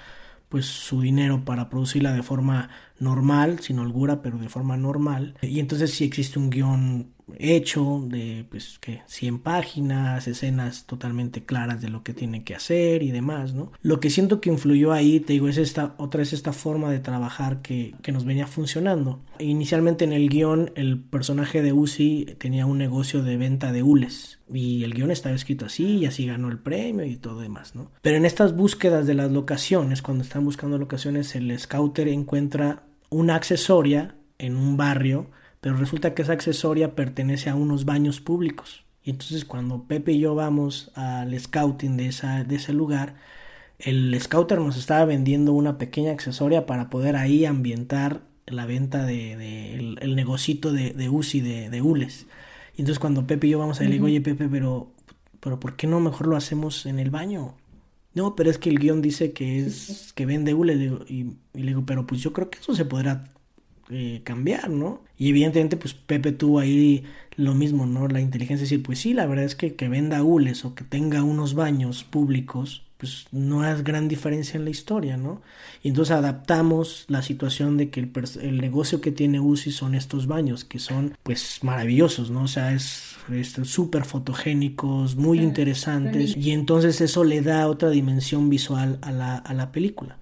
pues su dinero para producirla de forma normal, sin holgura, pero de forma normal. Y entonces si existe un guion hecho de pues que 100 páginas, escenas totalmente claras de lo que tiene que hacer y demás, ¿no? Lo que siento que influyó ahí, te digo, es esta otra es esta forma de trabajar que, que nos venía funcionando. Inicialmente en el guion el personaje de Uzi tenía un negocio de venta de hules y el guion estaba escrito así y así ganó el premio y todo demás, ¿no? Pero en estas búsquedas de las locaciones, cuando están buscando locaciones, el scouter encuentra una accesoria en un barrio pero resulta que esa accesoria pertenece a unos baños públicos. Y entonces cuando Pepe y yo vamos al scouting de, esa, de ese lugar, el scouter nos estaba vendiendo una pequeña accesoria para poder ahí ambientar la venta de, el, negocito de, de UCI de, de Ules. Y entonces cuando Pepe y yo vamos ahí, le digo, oye Pepe, pero, pero ¿por qué no mejor lo hacemos en el baño? No, pero es que el guion dice que es que vende Ules. y, y, le digo, pero pues yo creo que eso se podrá eh, cambiar, ¿no? Y evidentemente, pues Pepe tuvo ahí lo mismo, ¿no? La inteligencia de decir, pues sí, la verdad es que que venda hules o que tenga unos baños públicos, pues no es gran diferencia en la historia, ¿no? Y entonces adaptamos la situación de que el, negocio que tiene UCI son estos baños, que son pues maravillosos, ¿no? O sea, es súper fotogénicos, muy interesantes, y entonces eso le da otra dimensión visual a la, a la película.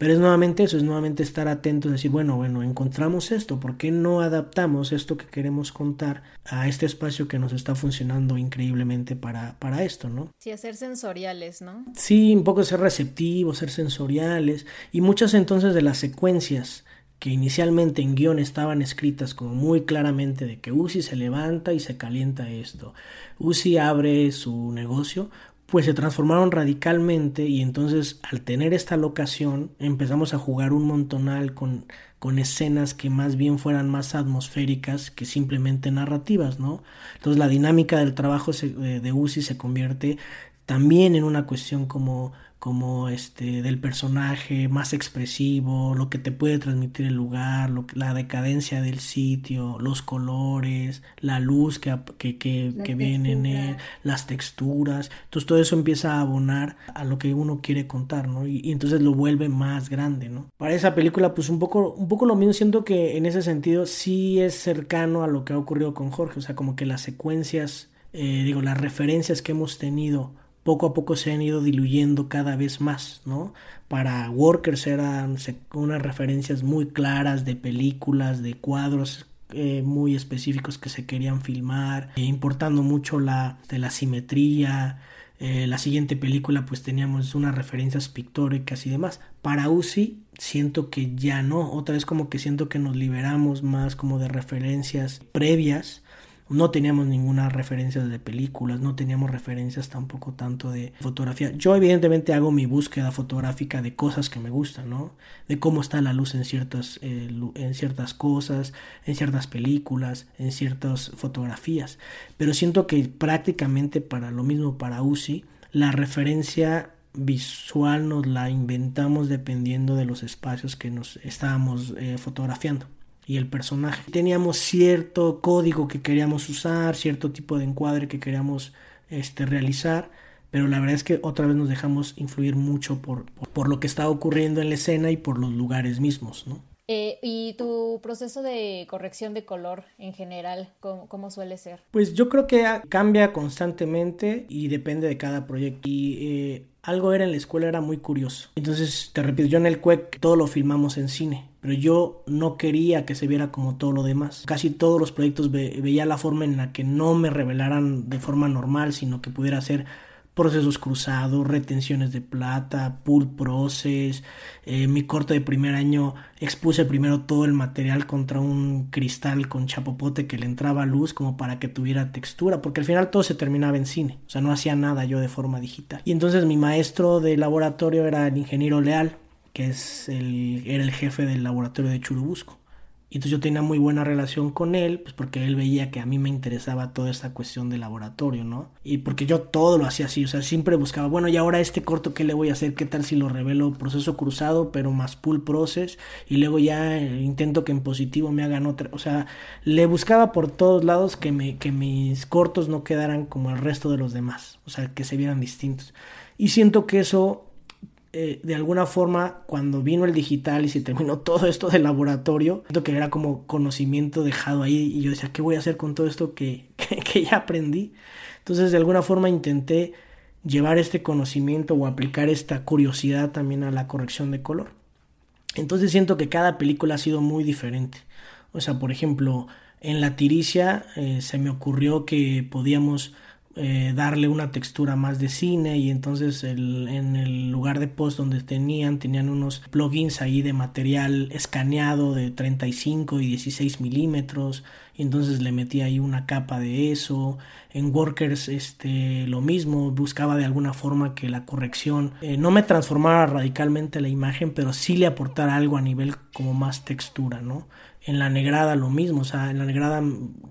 Pero es nuevamente eso, es nuevamente estar atentos, decir, bueno, bueno, encontramos esto, ¿por qué no adaptamos esto que queremos contar a este espacio que nos está funcionando increíblemente para, para esto, ¿no? Sí, hacer sensoriales, ¿no? Sí, un poco ser receptivos, ser sensoriales, y muchas entonces de las secuencias que inicialmente en guion estaban escritas como muy claramente de que Uzi se levanta y se calienta esto, Uzi abre su negocio, pues se transformaron radicalmente y entonces al tener esta locación empezamos a jugar un montonal con, con escenas que más bien fueran más atmosféricas que simplemente narrativas, ¿no? Entonces la dinámica del trabajo de, de se convierte también en una cuestión como como este del personaje más expresivo, lo que te puede transmitir el lugar, lo, la decadencia del sitio, los colores, la luz que, que, que, viene en él, las texturas. Entonces todo eso empieza a abonar a lo que uno quiere contar, ¿no? Y, entonces lo vuelve más grande, ¿no? Para esa película, pues un poco, un poco lo mismo, siento que en ese sentido sí es cercano a lo que ha ocurrido con Jorge, o sea, como que las secuencias, eh, digo, las referencias que hemos tenido poco a poco se han ido diluyendo cada vez más, ¿no? Para Workers eran unas referencias muy claras de películas, de cuadros eh, muy específicos que se querían filmar, eh, importando mucho la, de la simetría. Eh, la siguiente película pues teníamos unas referencias pictóricas y demás. Para Uzi siento que ya no, otra vez como que siento que nos liberamos más como de referencias previas no teníamos ninguna referencia de películas, no teníamos referencias tampoco tanto de fotografía. Yo evidentemente hago mi búsqueda fotográfica de cosas que me gustan, ¿no? De cómo está la luz en ciertas, eh, en ciertas cosas, en ciertas películas, en ciertas fotografías. Pero siento que prácticamente para lo mismo para UCI, la referencia visual nos la inventamos dependiendo de los espacios que nos estábamos eh, fotografiando y el personaje. Teníamos cierto código que queríamos usar, cierto tipo de encuadre que queríamos este, realizar, pero la verdad es que otra vez nos dejamos influir mucho por, por, lo que estaba ocurriendo en la escena y por los lugares mismos, ¿no? Eh, ¿Y tu proceso de corrección de color en general, ¿cómo, suele ser? Pues yo creo que cambia constantemente y depende de cada proyecto. Y eh, algo era en la escuela, era muy curioso. Entonces, te repito, yo en el CUEC todo lo filmamos en cine pero yo no quería que se viera como todo lo demás. Casi todos los proyectos veía la forma en la que no me revelaran de forma normal, sino que pudiera ser procesos cruzados, retenciones de plata, pool process. Eh, mi corte de primer año expuse primero todo el material contra un cristal con chapopote que le entraba luz como para que tuviera textura, porque al final todo se terminaba en cine, o sea, no hacía nada yo de forma digital. Y entonces mi maestro de laboratorio era el ingeniero Leal, que es el, era el jefe del laboratorio de Churubusco. Y entonces yo tenía muy buena relación con él, pues porque él veía que a mí me interesaba toda esta cuestión del laboratorio, ¿no? Y porque yo todo lo hacía así, o sea, siempre buscaba, bueno, y ahora este corto, ¿qué le voy a hacer? ¿Qué tal si lo revelo proceso cruzado, pero más pull process? Y luego ya intento que en positivo me hagan otra, o sea, le buscaba por todos lados que, me, que mis cortos no quedaran como el resto de los demás, o sea, que se vieran distintos. Y siento que eso eh, de alguna forma, cuando vino el digital y se terminó todo esto del laboratorio, siento que era como conocimiento dejado ahí y yo decía, ¿qué voy a hacer con todo esto que, que, ya aprendí? Entonces, de alguna forma intenté llevar este conocimiento o aplicar esta curiosidad también a la corrección de color. Entonces siento que cada película ha sido muy diferente. O sea, por ejemplo, en La Tiricia eh, se me ocurrió que podíamos eh, darle una textura más de cine y entonces en el lugar de post donde tenían tenían unos plugins ahí de material escaneado de 35 y 16 milímetros y entonces le metí ahí una capa de eso. En workers este lo mismo buscaba de alguna forma que la corrección eh, no me transformara radicalmente la imagen pero sí le aportara algo a nivel como más textura no en la negrada lo mismo, o sea, en la negrada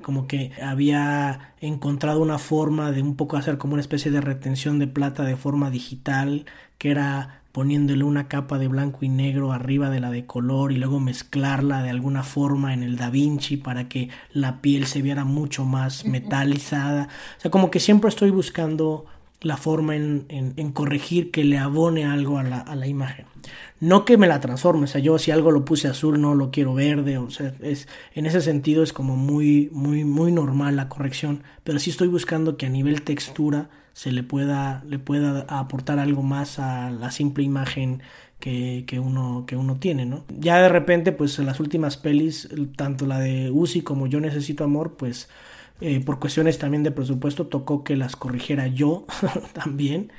como que había encontrado una forma de un poco hacer como una especie de retención de plata de forma digital, que era poniéndole una capa de blanco y negro arriba de la de color y luego mezclarla de alguna forma en el Da Vinci para que la piel se viera mucho más metalizada. O sea, como que siempre estoy buscando la forma en, en, corregir que le abone algo a la, a la, imagen. No que me la transforme, o sea, yo si algo lo puse azul no lo quiero verde, o sea, es, en ese sentido es como muy, muy, muy normal la corrección, pero sí estoy buscando que a nivel textura se le pueda, le pueda aportar algo más a la simple imagen que, que, uno, que uno tiene, ¿no? Ya de repente, pues en las últimas pelis, tanto la de Uzi como Yo Necesito Amor, pues eh, por cuestiones también de presupuesto tocó que las corrigiera yo también.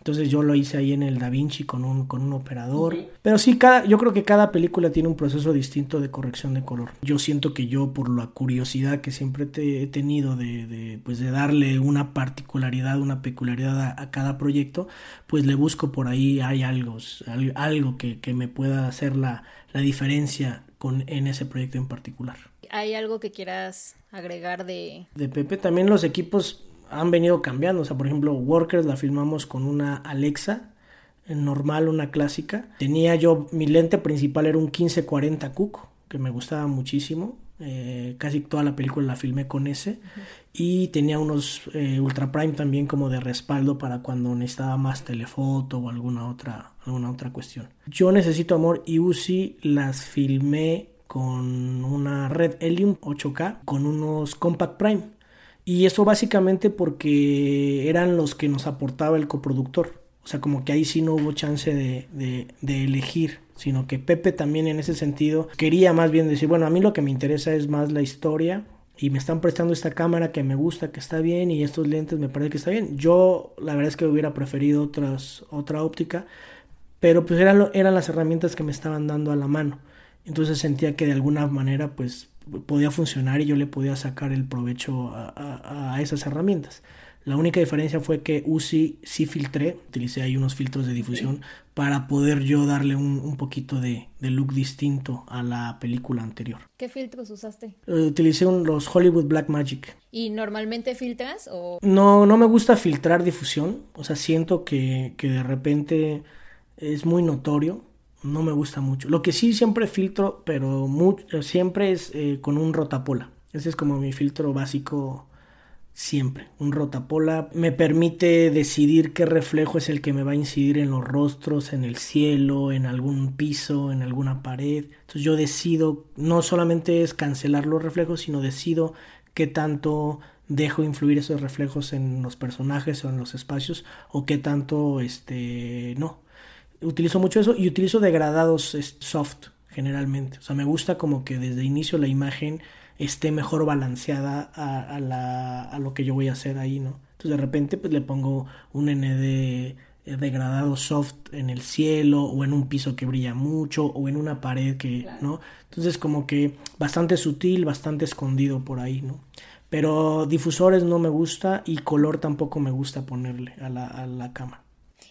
Entonces yo lo hice ahí en el Da Vinci con un, con un operador. Pero sí, cada, yo creo que cada película tiene un proceso distinto de corrección de color. Yo siento que yo, por la curiosidad que siempre te he tenido de, de pues de darle una particularidad, una peculiaridad a, cada proyecto, pues le busco por ahí, hay algo, algo que, que me pueda hacer la, la diferencia con, en ese proyecto en particular. ¿Hay algo que quieras agregar de... De Pepe? También los equipos han venido cambiando. O sea, por ejemplo, Workers la filmamos con una Alexa normal, una clásica. Tenía yo, mi lente principal era un 1540 Cook, que me gustaba muchísimo. Eh, casi toda la película la filmé con ese. Y tenía unos eh, Ultra Prime también como de respaldo para cuando necesitaba más telefoto o alguna otra, alguna otra cuestión. Yo necesito amor y Uzi las filmé con una red Helium 8K con unos Compact Prime y eso básicamente porque eran los que nos aportaba el coproductor. O sea, como que ahí sí no hubo chance de, de, elegir, sino que Pepe también en ese sentido quería más bien decir, bueno, a mí lo que me interesa es más la historia y me están prestando esta cámara que me gusta, que está bien y estos lentes me parece que está bien. Yo la verdad es que hubiera preferido otras, otra óptica, pero pues eran, eran las herramientas que me estaban dando a la mano. Entonces sentía que de alguna manera pues podía funcionar y yo le podía sacar el provecho a, esas herramientas. La única diferencia fue que UCI sí filtré, utilicé ahí unos filtros de difusión para poder yo darle un, poquito de, look distinto a la película anterior. ¿Qué filtros usaste? Eh, utilicé los Hollywood Black Magic. ¿Y normalmente filtras o...? No, no me gusta filtrar difusión, o sea, siento que, que de repente es muy notorio no me gusta mucho. Lo que sí siempre filtro, pero siempre es eh, con un rotapola. Ese es como mi filtro básico siempre. Un rotapola me permite decidir qué reflejo es el que me va a incidir en los rostros, en el cielo, en algún piso, en alguna pared. Entonces yo decido, no solamente es cancelar los reflejos, sino decido qué tanto dejo influir esos reflejos en los personajes o en los espacios o qué tanto este no utilizo mucho eso y utilizo degradados soft generalmente. O sea, me gusta como que desde inicio la imagen esté mejor balanceada a, la, a lo que yo voy a hacer ahí, ¿no? Entonces de repente pues le pongo un ND degradado soft en el cielo o en un piso que brilla mucho o en una pared que, ¿no? Entonces como que bastante sutil, bastante escondido por ahí, ¿no? Pero difusores no me gusta y color tampoco me gusta ponerle a la, a la cámara.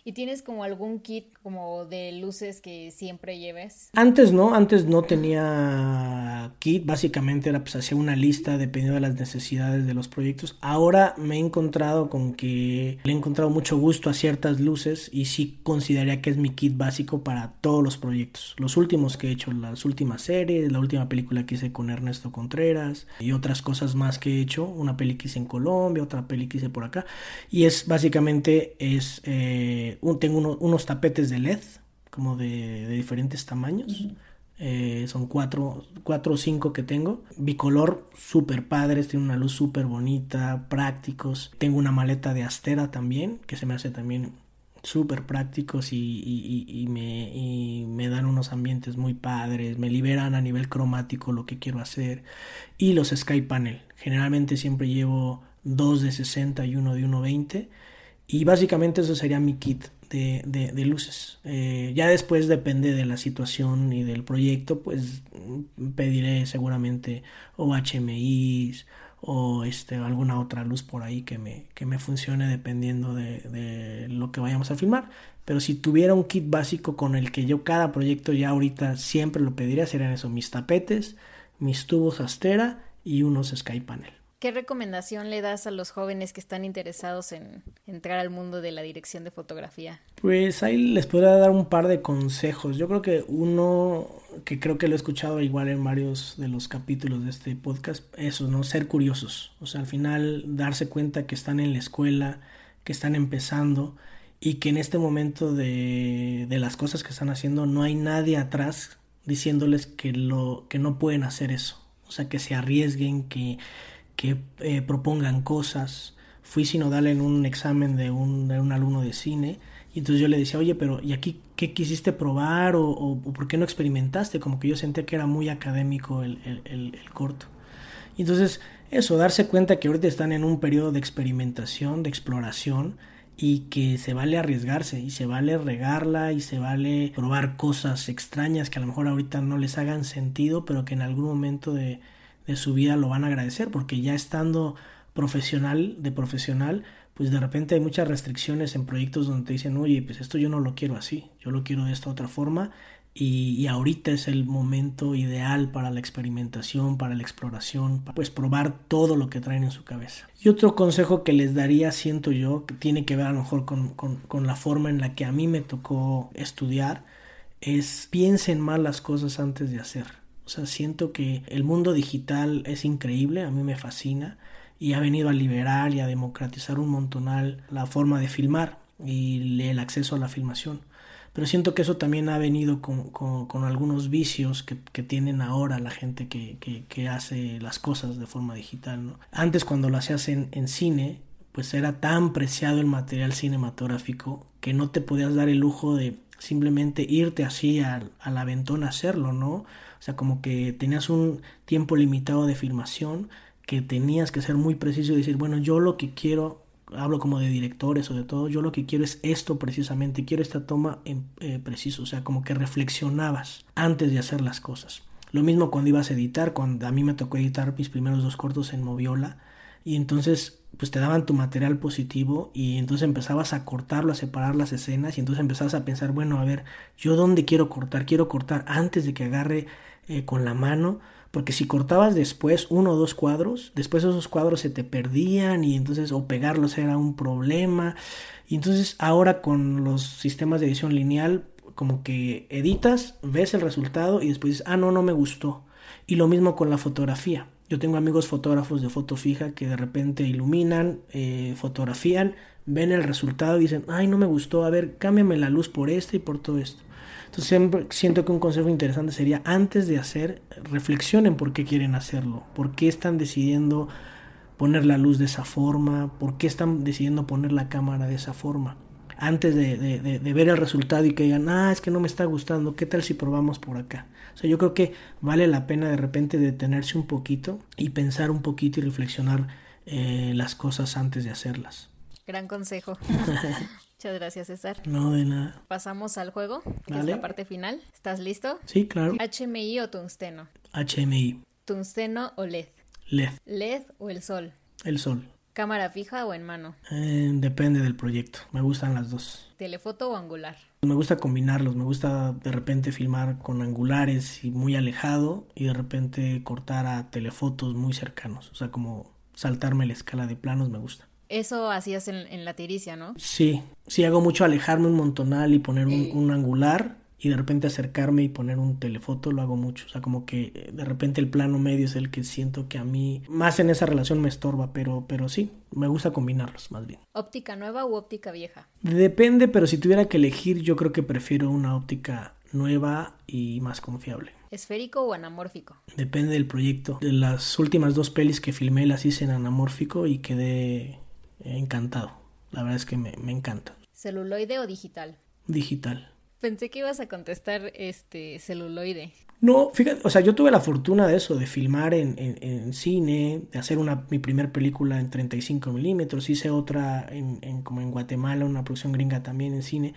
¿Y tienes como algún kit como de luces que siempre lleves? Antes no, antes no tenía kit, básicamente era pues hacía una lista dependiendo de las necesidades de los proyectos. Ahora me he encontrado con que le he encontrado mucho gusto a ciertas luces y sí consideraría que es mi kit básico para todos los proyectos. Los últimos que he hecho, las últimas series, la última película que hice con Ernesto Contreras y otras cosas más que he hecho, una peli que hice en Colombia, otra peli que hice por acá y es básicamente es eh, tengo unos tapetes de LED, como de, diferentes tamaños. Eh, son cuatro, cuatro o cinco que tengo. Bicolor, súper padres, tiene una luz súper bonita, prácticos. Tengo una maleta de Astera también, que se me hace también súper prácticos y, me, y, me, dan unos ambientes muy padres, me liberan a nivel cromático lo que quiero hacer. Y los Sky Panel, generalmente siempre llevo dos de 60 y uno de 1.20 y básicamente eso sería mi kit de, luces. Eh, ya después depende de la situación y del proyecto, pues pediré seguramente o HMIs o este, alguna otra luz por ahí que me, que me funcione dependiendo de, de, lo que vayamos a filmar. Pero si tuviera un kit básico con el que yo cada proyecto ya ahorita siempre lo pediría, serían eso, mis tapetes, mis tubos Astera y unos Sky Panel. ¿Qué recomendación le das a los jóvenes que están interesados en entrar al mundo de la dirección de fotografía? Pues ahí les podría dar un par de consejos. Yo creo que uno que creo que lo he escuchado igual en varios de los capítulos de este podcast, eso, ¿no? Ser curiosos. O sea, al final darse cuenta que están en la escuela, que están empezando y que en este momento de, de las cosas que están haciendo no hay nadie atrás diciéndoles que, lo, que no pueden hacer eso. O sea, que se arriesguen, que que eh, propongan cosas. Fui sinodal en un examen de un, de un, alumno de cine Y entonces yo le decía, oye, pero ¿y aquí qué quisiste probar o, por qué no experimentaste? Como que yo sentía que era muy académico el, el, el, corto. Y entonces eso, darse cuenta que ahorita están en un periodo de experimentación, de exploración, y que se vale arriesgarse y se vale regarla y se vale probar cosas extrañas que a lo mejor ahorita no les hagan sentido, pero que en algún momento de, de su vida lo van a agradecer, porque ya estando profesional, de profesional, pues de repente hay muchas restricciones en proyectos donde te dicen, oye, pues esto yo no lo quiero así, yo lo quiero de esta otra forma y, ahorita es el momento ideal para la experimentación, para la exploración, pues probar todo lo que traen en su cabeza. Y otro consejo que les daría, siento yo, que tiene que ver a lo mejor con, con la forma en la que a mí me tocó estudiar, es piensen mal las cosas antes de hacer. O sea, siento que el mundo digital es increíble, a mí me fascina y ha venido a liberar y a democratizar un montonal la forma de filmar y el acceso a la filmación. Pero siento que eso también ha venido con, con, algunos vicios que, que, tienen ahora la gente que, que, hace las cosas de forma digital. ¿no? Antes cuando lo hacías en cine, pues era tan preciado el material cinematográfico que no te podías dar el lujo de simplemente irte así al, al aventón a hacerlo, ¿no? O sea, como que tenías un tiempo limitado de filmación que tenías que ser muy preciso y decir, bueno, yo lo que quiero, hablo como de directores o de todo, yo lo que quiero es esto precisamente, quiero esta toma en eh, preciso, o sea, como que reflexionabas antes de hacer las cosas. Lo mismo cuando ibas a editar, cuando a mí me tocó editar mis primeros dos cortos en Moviola, y entonces pues te daban tu material positivo y entonces empezabas a cortarlo, a separar las escenas y entonces empezabas a pensar, bueno, a ver, yo dónde quiero cortar, quiero cortar antes de que agarre eh, con la mano porque si cortabas después uno o dos cuadros, después esos cuadros se te perdían y entonces o pegarlos era un problema. Y entonces ahora con los sistemas de edición lineal, como que editas, ves el resultado y después dices, ah, no, no me gustó. Y lo mismo con la fotografía. Yo tengo amigos fotógrafos de foto fija que de repente iluminan, eh, fotografían, ven el resultado y dicen, ay, no me gustó, a ver, cámbiame la luz por este y por todo esto. Entonces siempre siento que un consejo interesante sería antes de hacer, reflexionen por qué quieren hacerlo, por qué están decidiendo poner la luz de esa forma, por qué están decidiendo poner la cámara de esa forma. Antes de, de, ver el resultado y que digan, ah, es que no me está gustando, ¿qué tal si probamos por acá? O sea, yo creo que vale la pena de repente detenerse un poquito y pensar un poquito y reflexionar eh, las cosas antes de hacerlas. Gran consejo. Muchas gracias, César. No, de nada. Pasamos al juego, que es la parte final. ¿Estás listo? Sí, claro. ¿HMI o tungsteno? HMI. ¿Tungsteno o LED? LED. ¿LED o el sol? El sol. ¿Cámara fija o en mano? Eh, depende del proyecto. Me gustan las dos. ¿Telefoto o angular? Me gusta combinarlos. Me gusta de repente filmar con angulares y muy alejado y de repente cortar a telefotos muy cercanos. O sea, como saltarme la escala de planos me gusta. Eso hacías en, la tiricia, ¿no? Sí, sí hago mucho alejarme un montonal y poner un, angular y de repente acercarme y poner un telefoto, lo hago mucho. O sea, como que eh, de repente el plano medio es el que siento que a mí más en esa relación me estorba, pero, pero sí, me gusta combinarlos más bien. ¿Óptica nueva u óptica vieja? Depende, pero si tuviera que elegir, yo creo que prefiero una óptica nueva y más confiable. ¿Esférico o anamórfico? Depende del proyecto. De las últimas dos pelis que filmé las hice en anamórfico y quedé encantado. La verdad es que me, encanta. ¿Celuloide o digital? Digital. Pensé que ibas a contestar este celuloide. No, fíjate, o sea, yo tuve la fortuna de eso, de filmar en, en, cine, de hacer una, mi primer película en 35 milímetros, hice otra en, en, como en Guatemala, una producción gringa también en cine,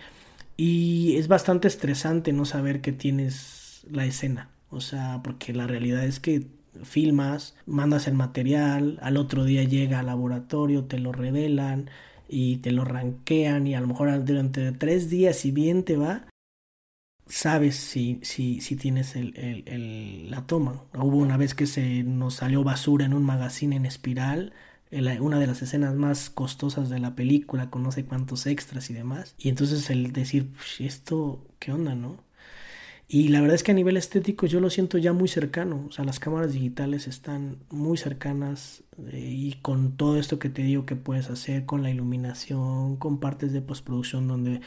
y es bastante estresante no saber que tienes la escena, o sea, porque la realidad es que filmas, mandas el material, al otro día llega al laboratorio, te lo revelan y te lo ranquean y a lo mejor durante tres días, si bien te va, sabes si, si, si tienes el, el, la toma. Hubo una vez que se nos salió basura en un magazine en espiral, una de las escenas más costosas de la película, con no sé cuántos extras y demás. Y entonces el decir, esto, ¿qué onda, no? Y la verdad es que a nivel estético yo lo siento ya muy cercano. O sea, las cámaras digitales están muy cercanas eh, y con todo esto que te digo que puedes hacer, con la iluminación, con partes de postproducción donde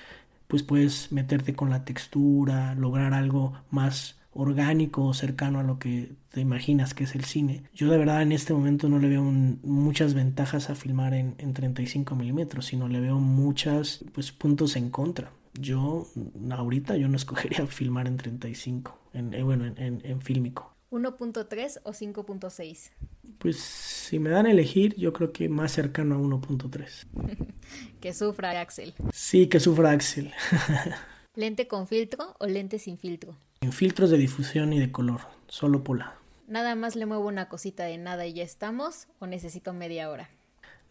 pues puedes meterte con la textura, lograr algo más orgánico o cercano a lo que te imaginas que es el cine. Yo de verdad en este momento no le veo muchas ventajas a filmar en, 35 milímetros, sino le veo muchas pues, puntos en contra. Yo ahorita yo no escogería filmar en 35, en, eh, bueno, en, en, fílmico. 1.3 o 5.6? Pues si me dan a elegir, yo creo que más cercano a 1.3. que sufra Axel. Sí, que sufra Axel. ¿Lente con filtro o lente sin filtro? En filtros de difusión y de color, solo pola. ¿Nada más le muevo una cosita de nada y ya estamos o necesito media hora?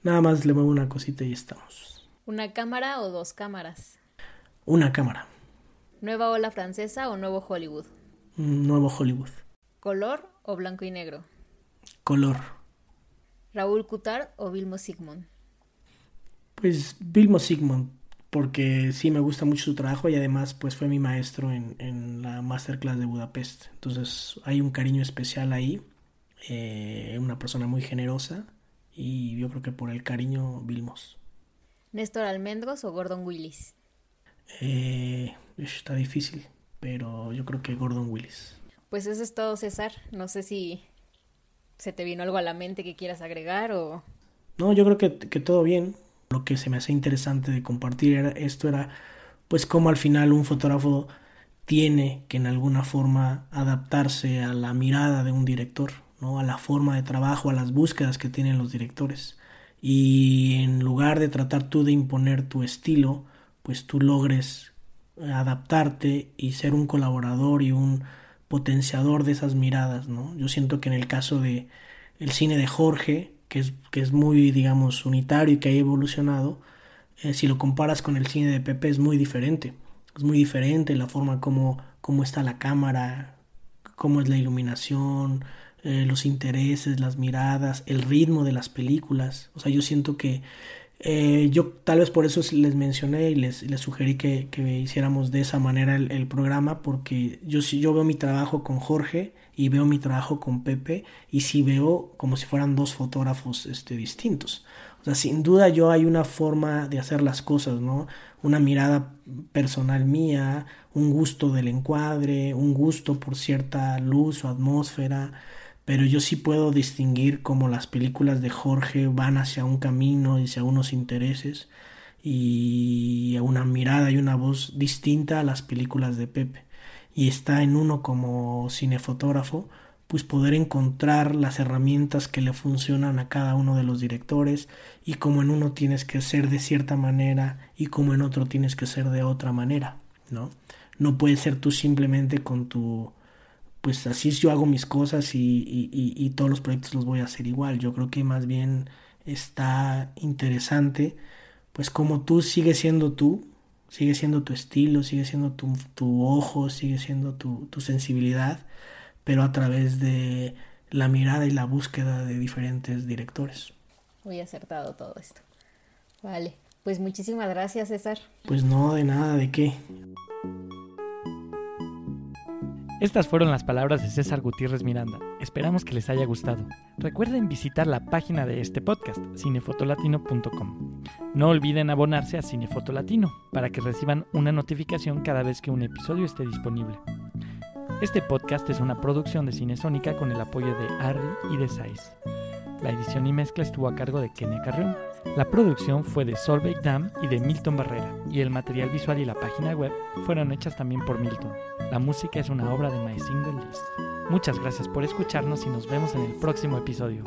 Nada más le muevo una cosita y ya estamos. ¿Una cámara o dos cámaras? Una cámara. ¿Nueva ola francesa o nuevo Hollywood? Nuevo Hollywood. ¿Color o blanco y negro? Color. ¿Raúl Coutard o Vilmo Sigmund? Pues Vilmo Sigmund, porque sí me gusta mucho su trabajo y además pues fue mi maestro en, la masterclass de Budapest. Entonces hay un cariño especial ahí, eh, una persona muy generosa y yo creo que por el cariño Vilmos. ¿Néstor Almendros o Gordon Willis? Eh, está difícil, pero yo creo que Gordon Willis. Pues eso es todo, César. No sé si se te vino algo a la mente que quieras agregar o... No, yo creo que, que todo bien lo que se me hace interesante de compartir era, esto era pues como al final un fotógrafo tiene que en alguna forma adaptarse a la mirada de un director, ¿no? a la forma de trabajo, a las búsquedas que tienen los directores. Y en lugar de tratar tú de imponer tu estilo, pues tú logres adaptarte y ser un colaborador y un potenciador de esas miradas, ¿no? Yo siento que en el caso de el cine de Jorge, que es, que es muy, digamos, unitario y que ha evolucionado, eh, si lo comparas con el cine de Pepe es muy diferente. Es muy diferente la forma como, está la cámara, cómo es la iluminación, eh, los intereses, las miradas, el ritmo de las películas. O sea, yo siento que eh, yo tal vez por eso les mencioné y les, les sugerí que, que, hiciéramos de esa manera el, programa, porque yo, yo veo mi trabajo con Jorge y veo mi trabajo con Pepe y sí veo como si fueran dos fotógrafos este, distintos. O sea, sin duda yo hay una forma de hacer las cosas, ¿no? Una mirada personal mía, un gusto del encuadre, un gusto por cierta luz o atmósfera, pero yo sí puedo distinguir cómo las películas de Jorge van hacia un camino y hacia unos intereses y a una mirada y una voz distinta a las películas de Pepe y está en uno como cinefotógrafo, pues poder encontrar las herramientas que le funcionan a cada uno de los directores y como en uno tienes que ser de cierta manera y como en otro tienes que ser de otra manera, ¿no? No puedes ser tú simplemente con tu, pues así yo hago mis cosas y, y, y todos los proyectos los voy a hacer igual. Yo creo que más bien está interesante, pues como tú sigues siendo tú, sigue siendo tu estilo, sigue siendo tu, ojo, sigue siendo tu, sensibilidad, pero a través de la mirada y la búsqueda de diferentes directores. Muy acertado todo esto. Vale, pues muchísimas gracias César. Pues no, de nada, de qué. Estas fueron las palabras de César Gutiérrez Miranda. Esperamos que les haya gustado. Recuerden visitar la página de este podcast, cinefotolatino.com. No olviden abonarse a Cinefoto Latino para que reciban una notificación cada vez que un episodio esté disponible. Este podcast es una producción de Cinesónica con el apoyo de Arri y de Saiz. La edición y mezcla estuvo a cargo de Kenia Carrión. La producción fue de Solveig Dam y de Milton Barrera, y el material visual y la página web fueron hechas también por Milton. La música es una obra de My Single List. Muchas gracias por escucharnos y nos vemos en el próximo episodio.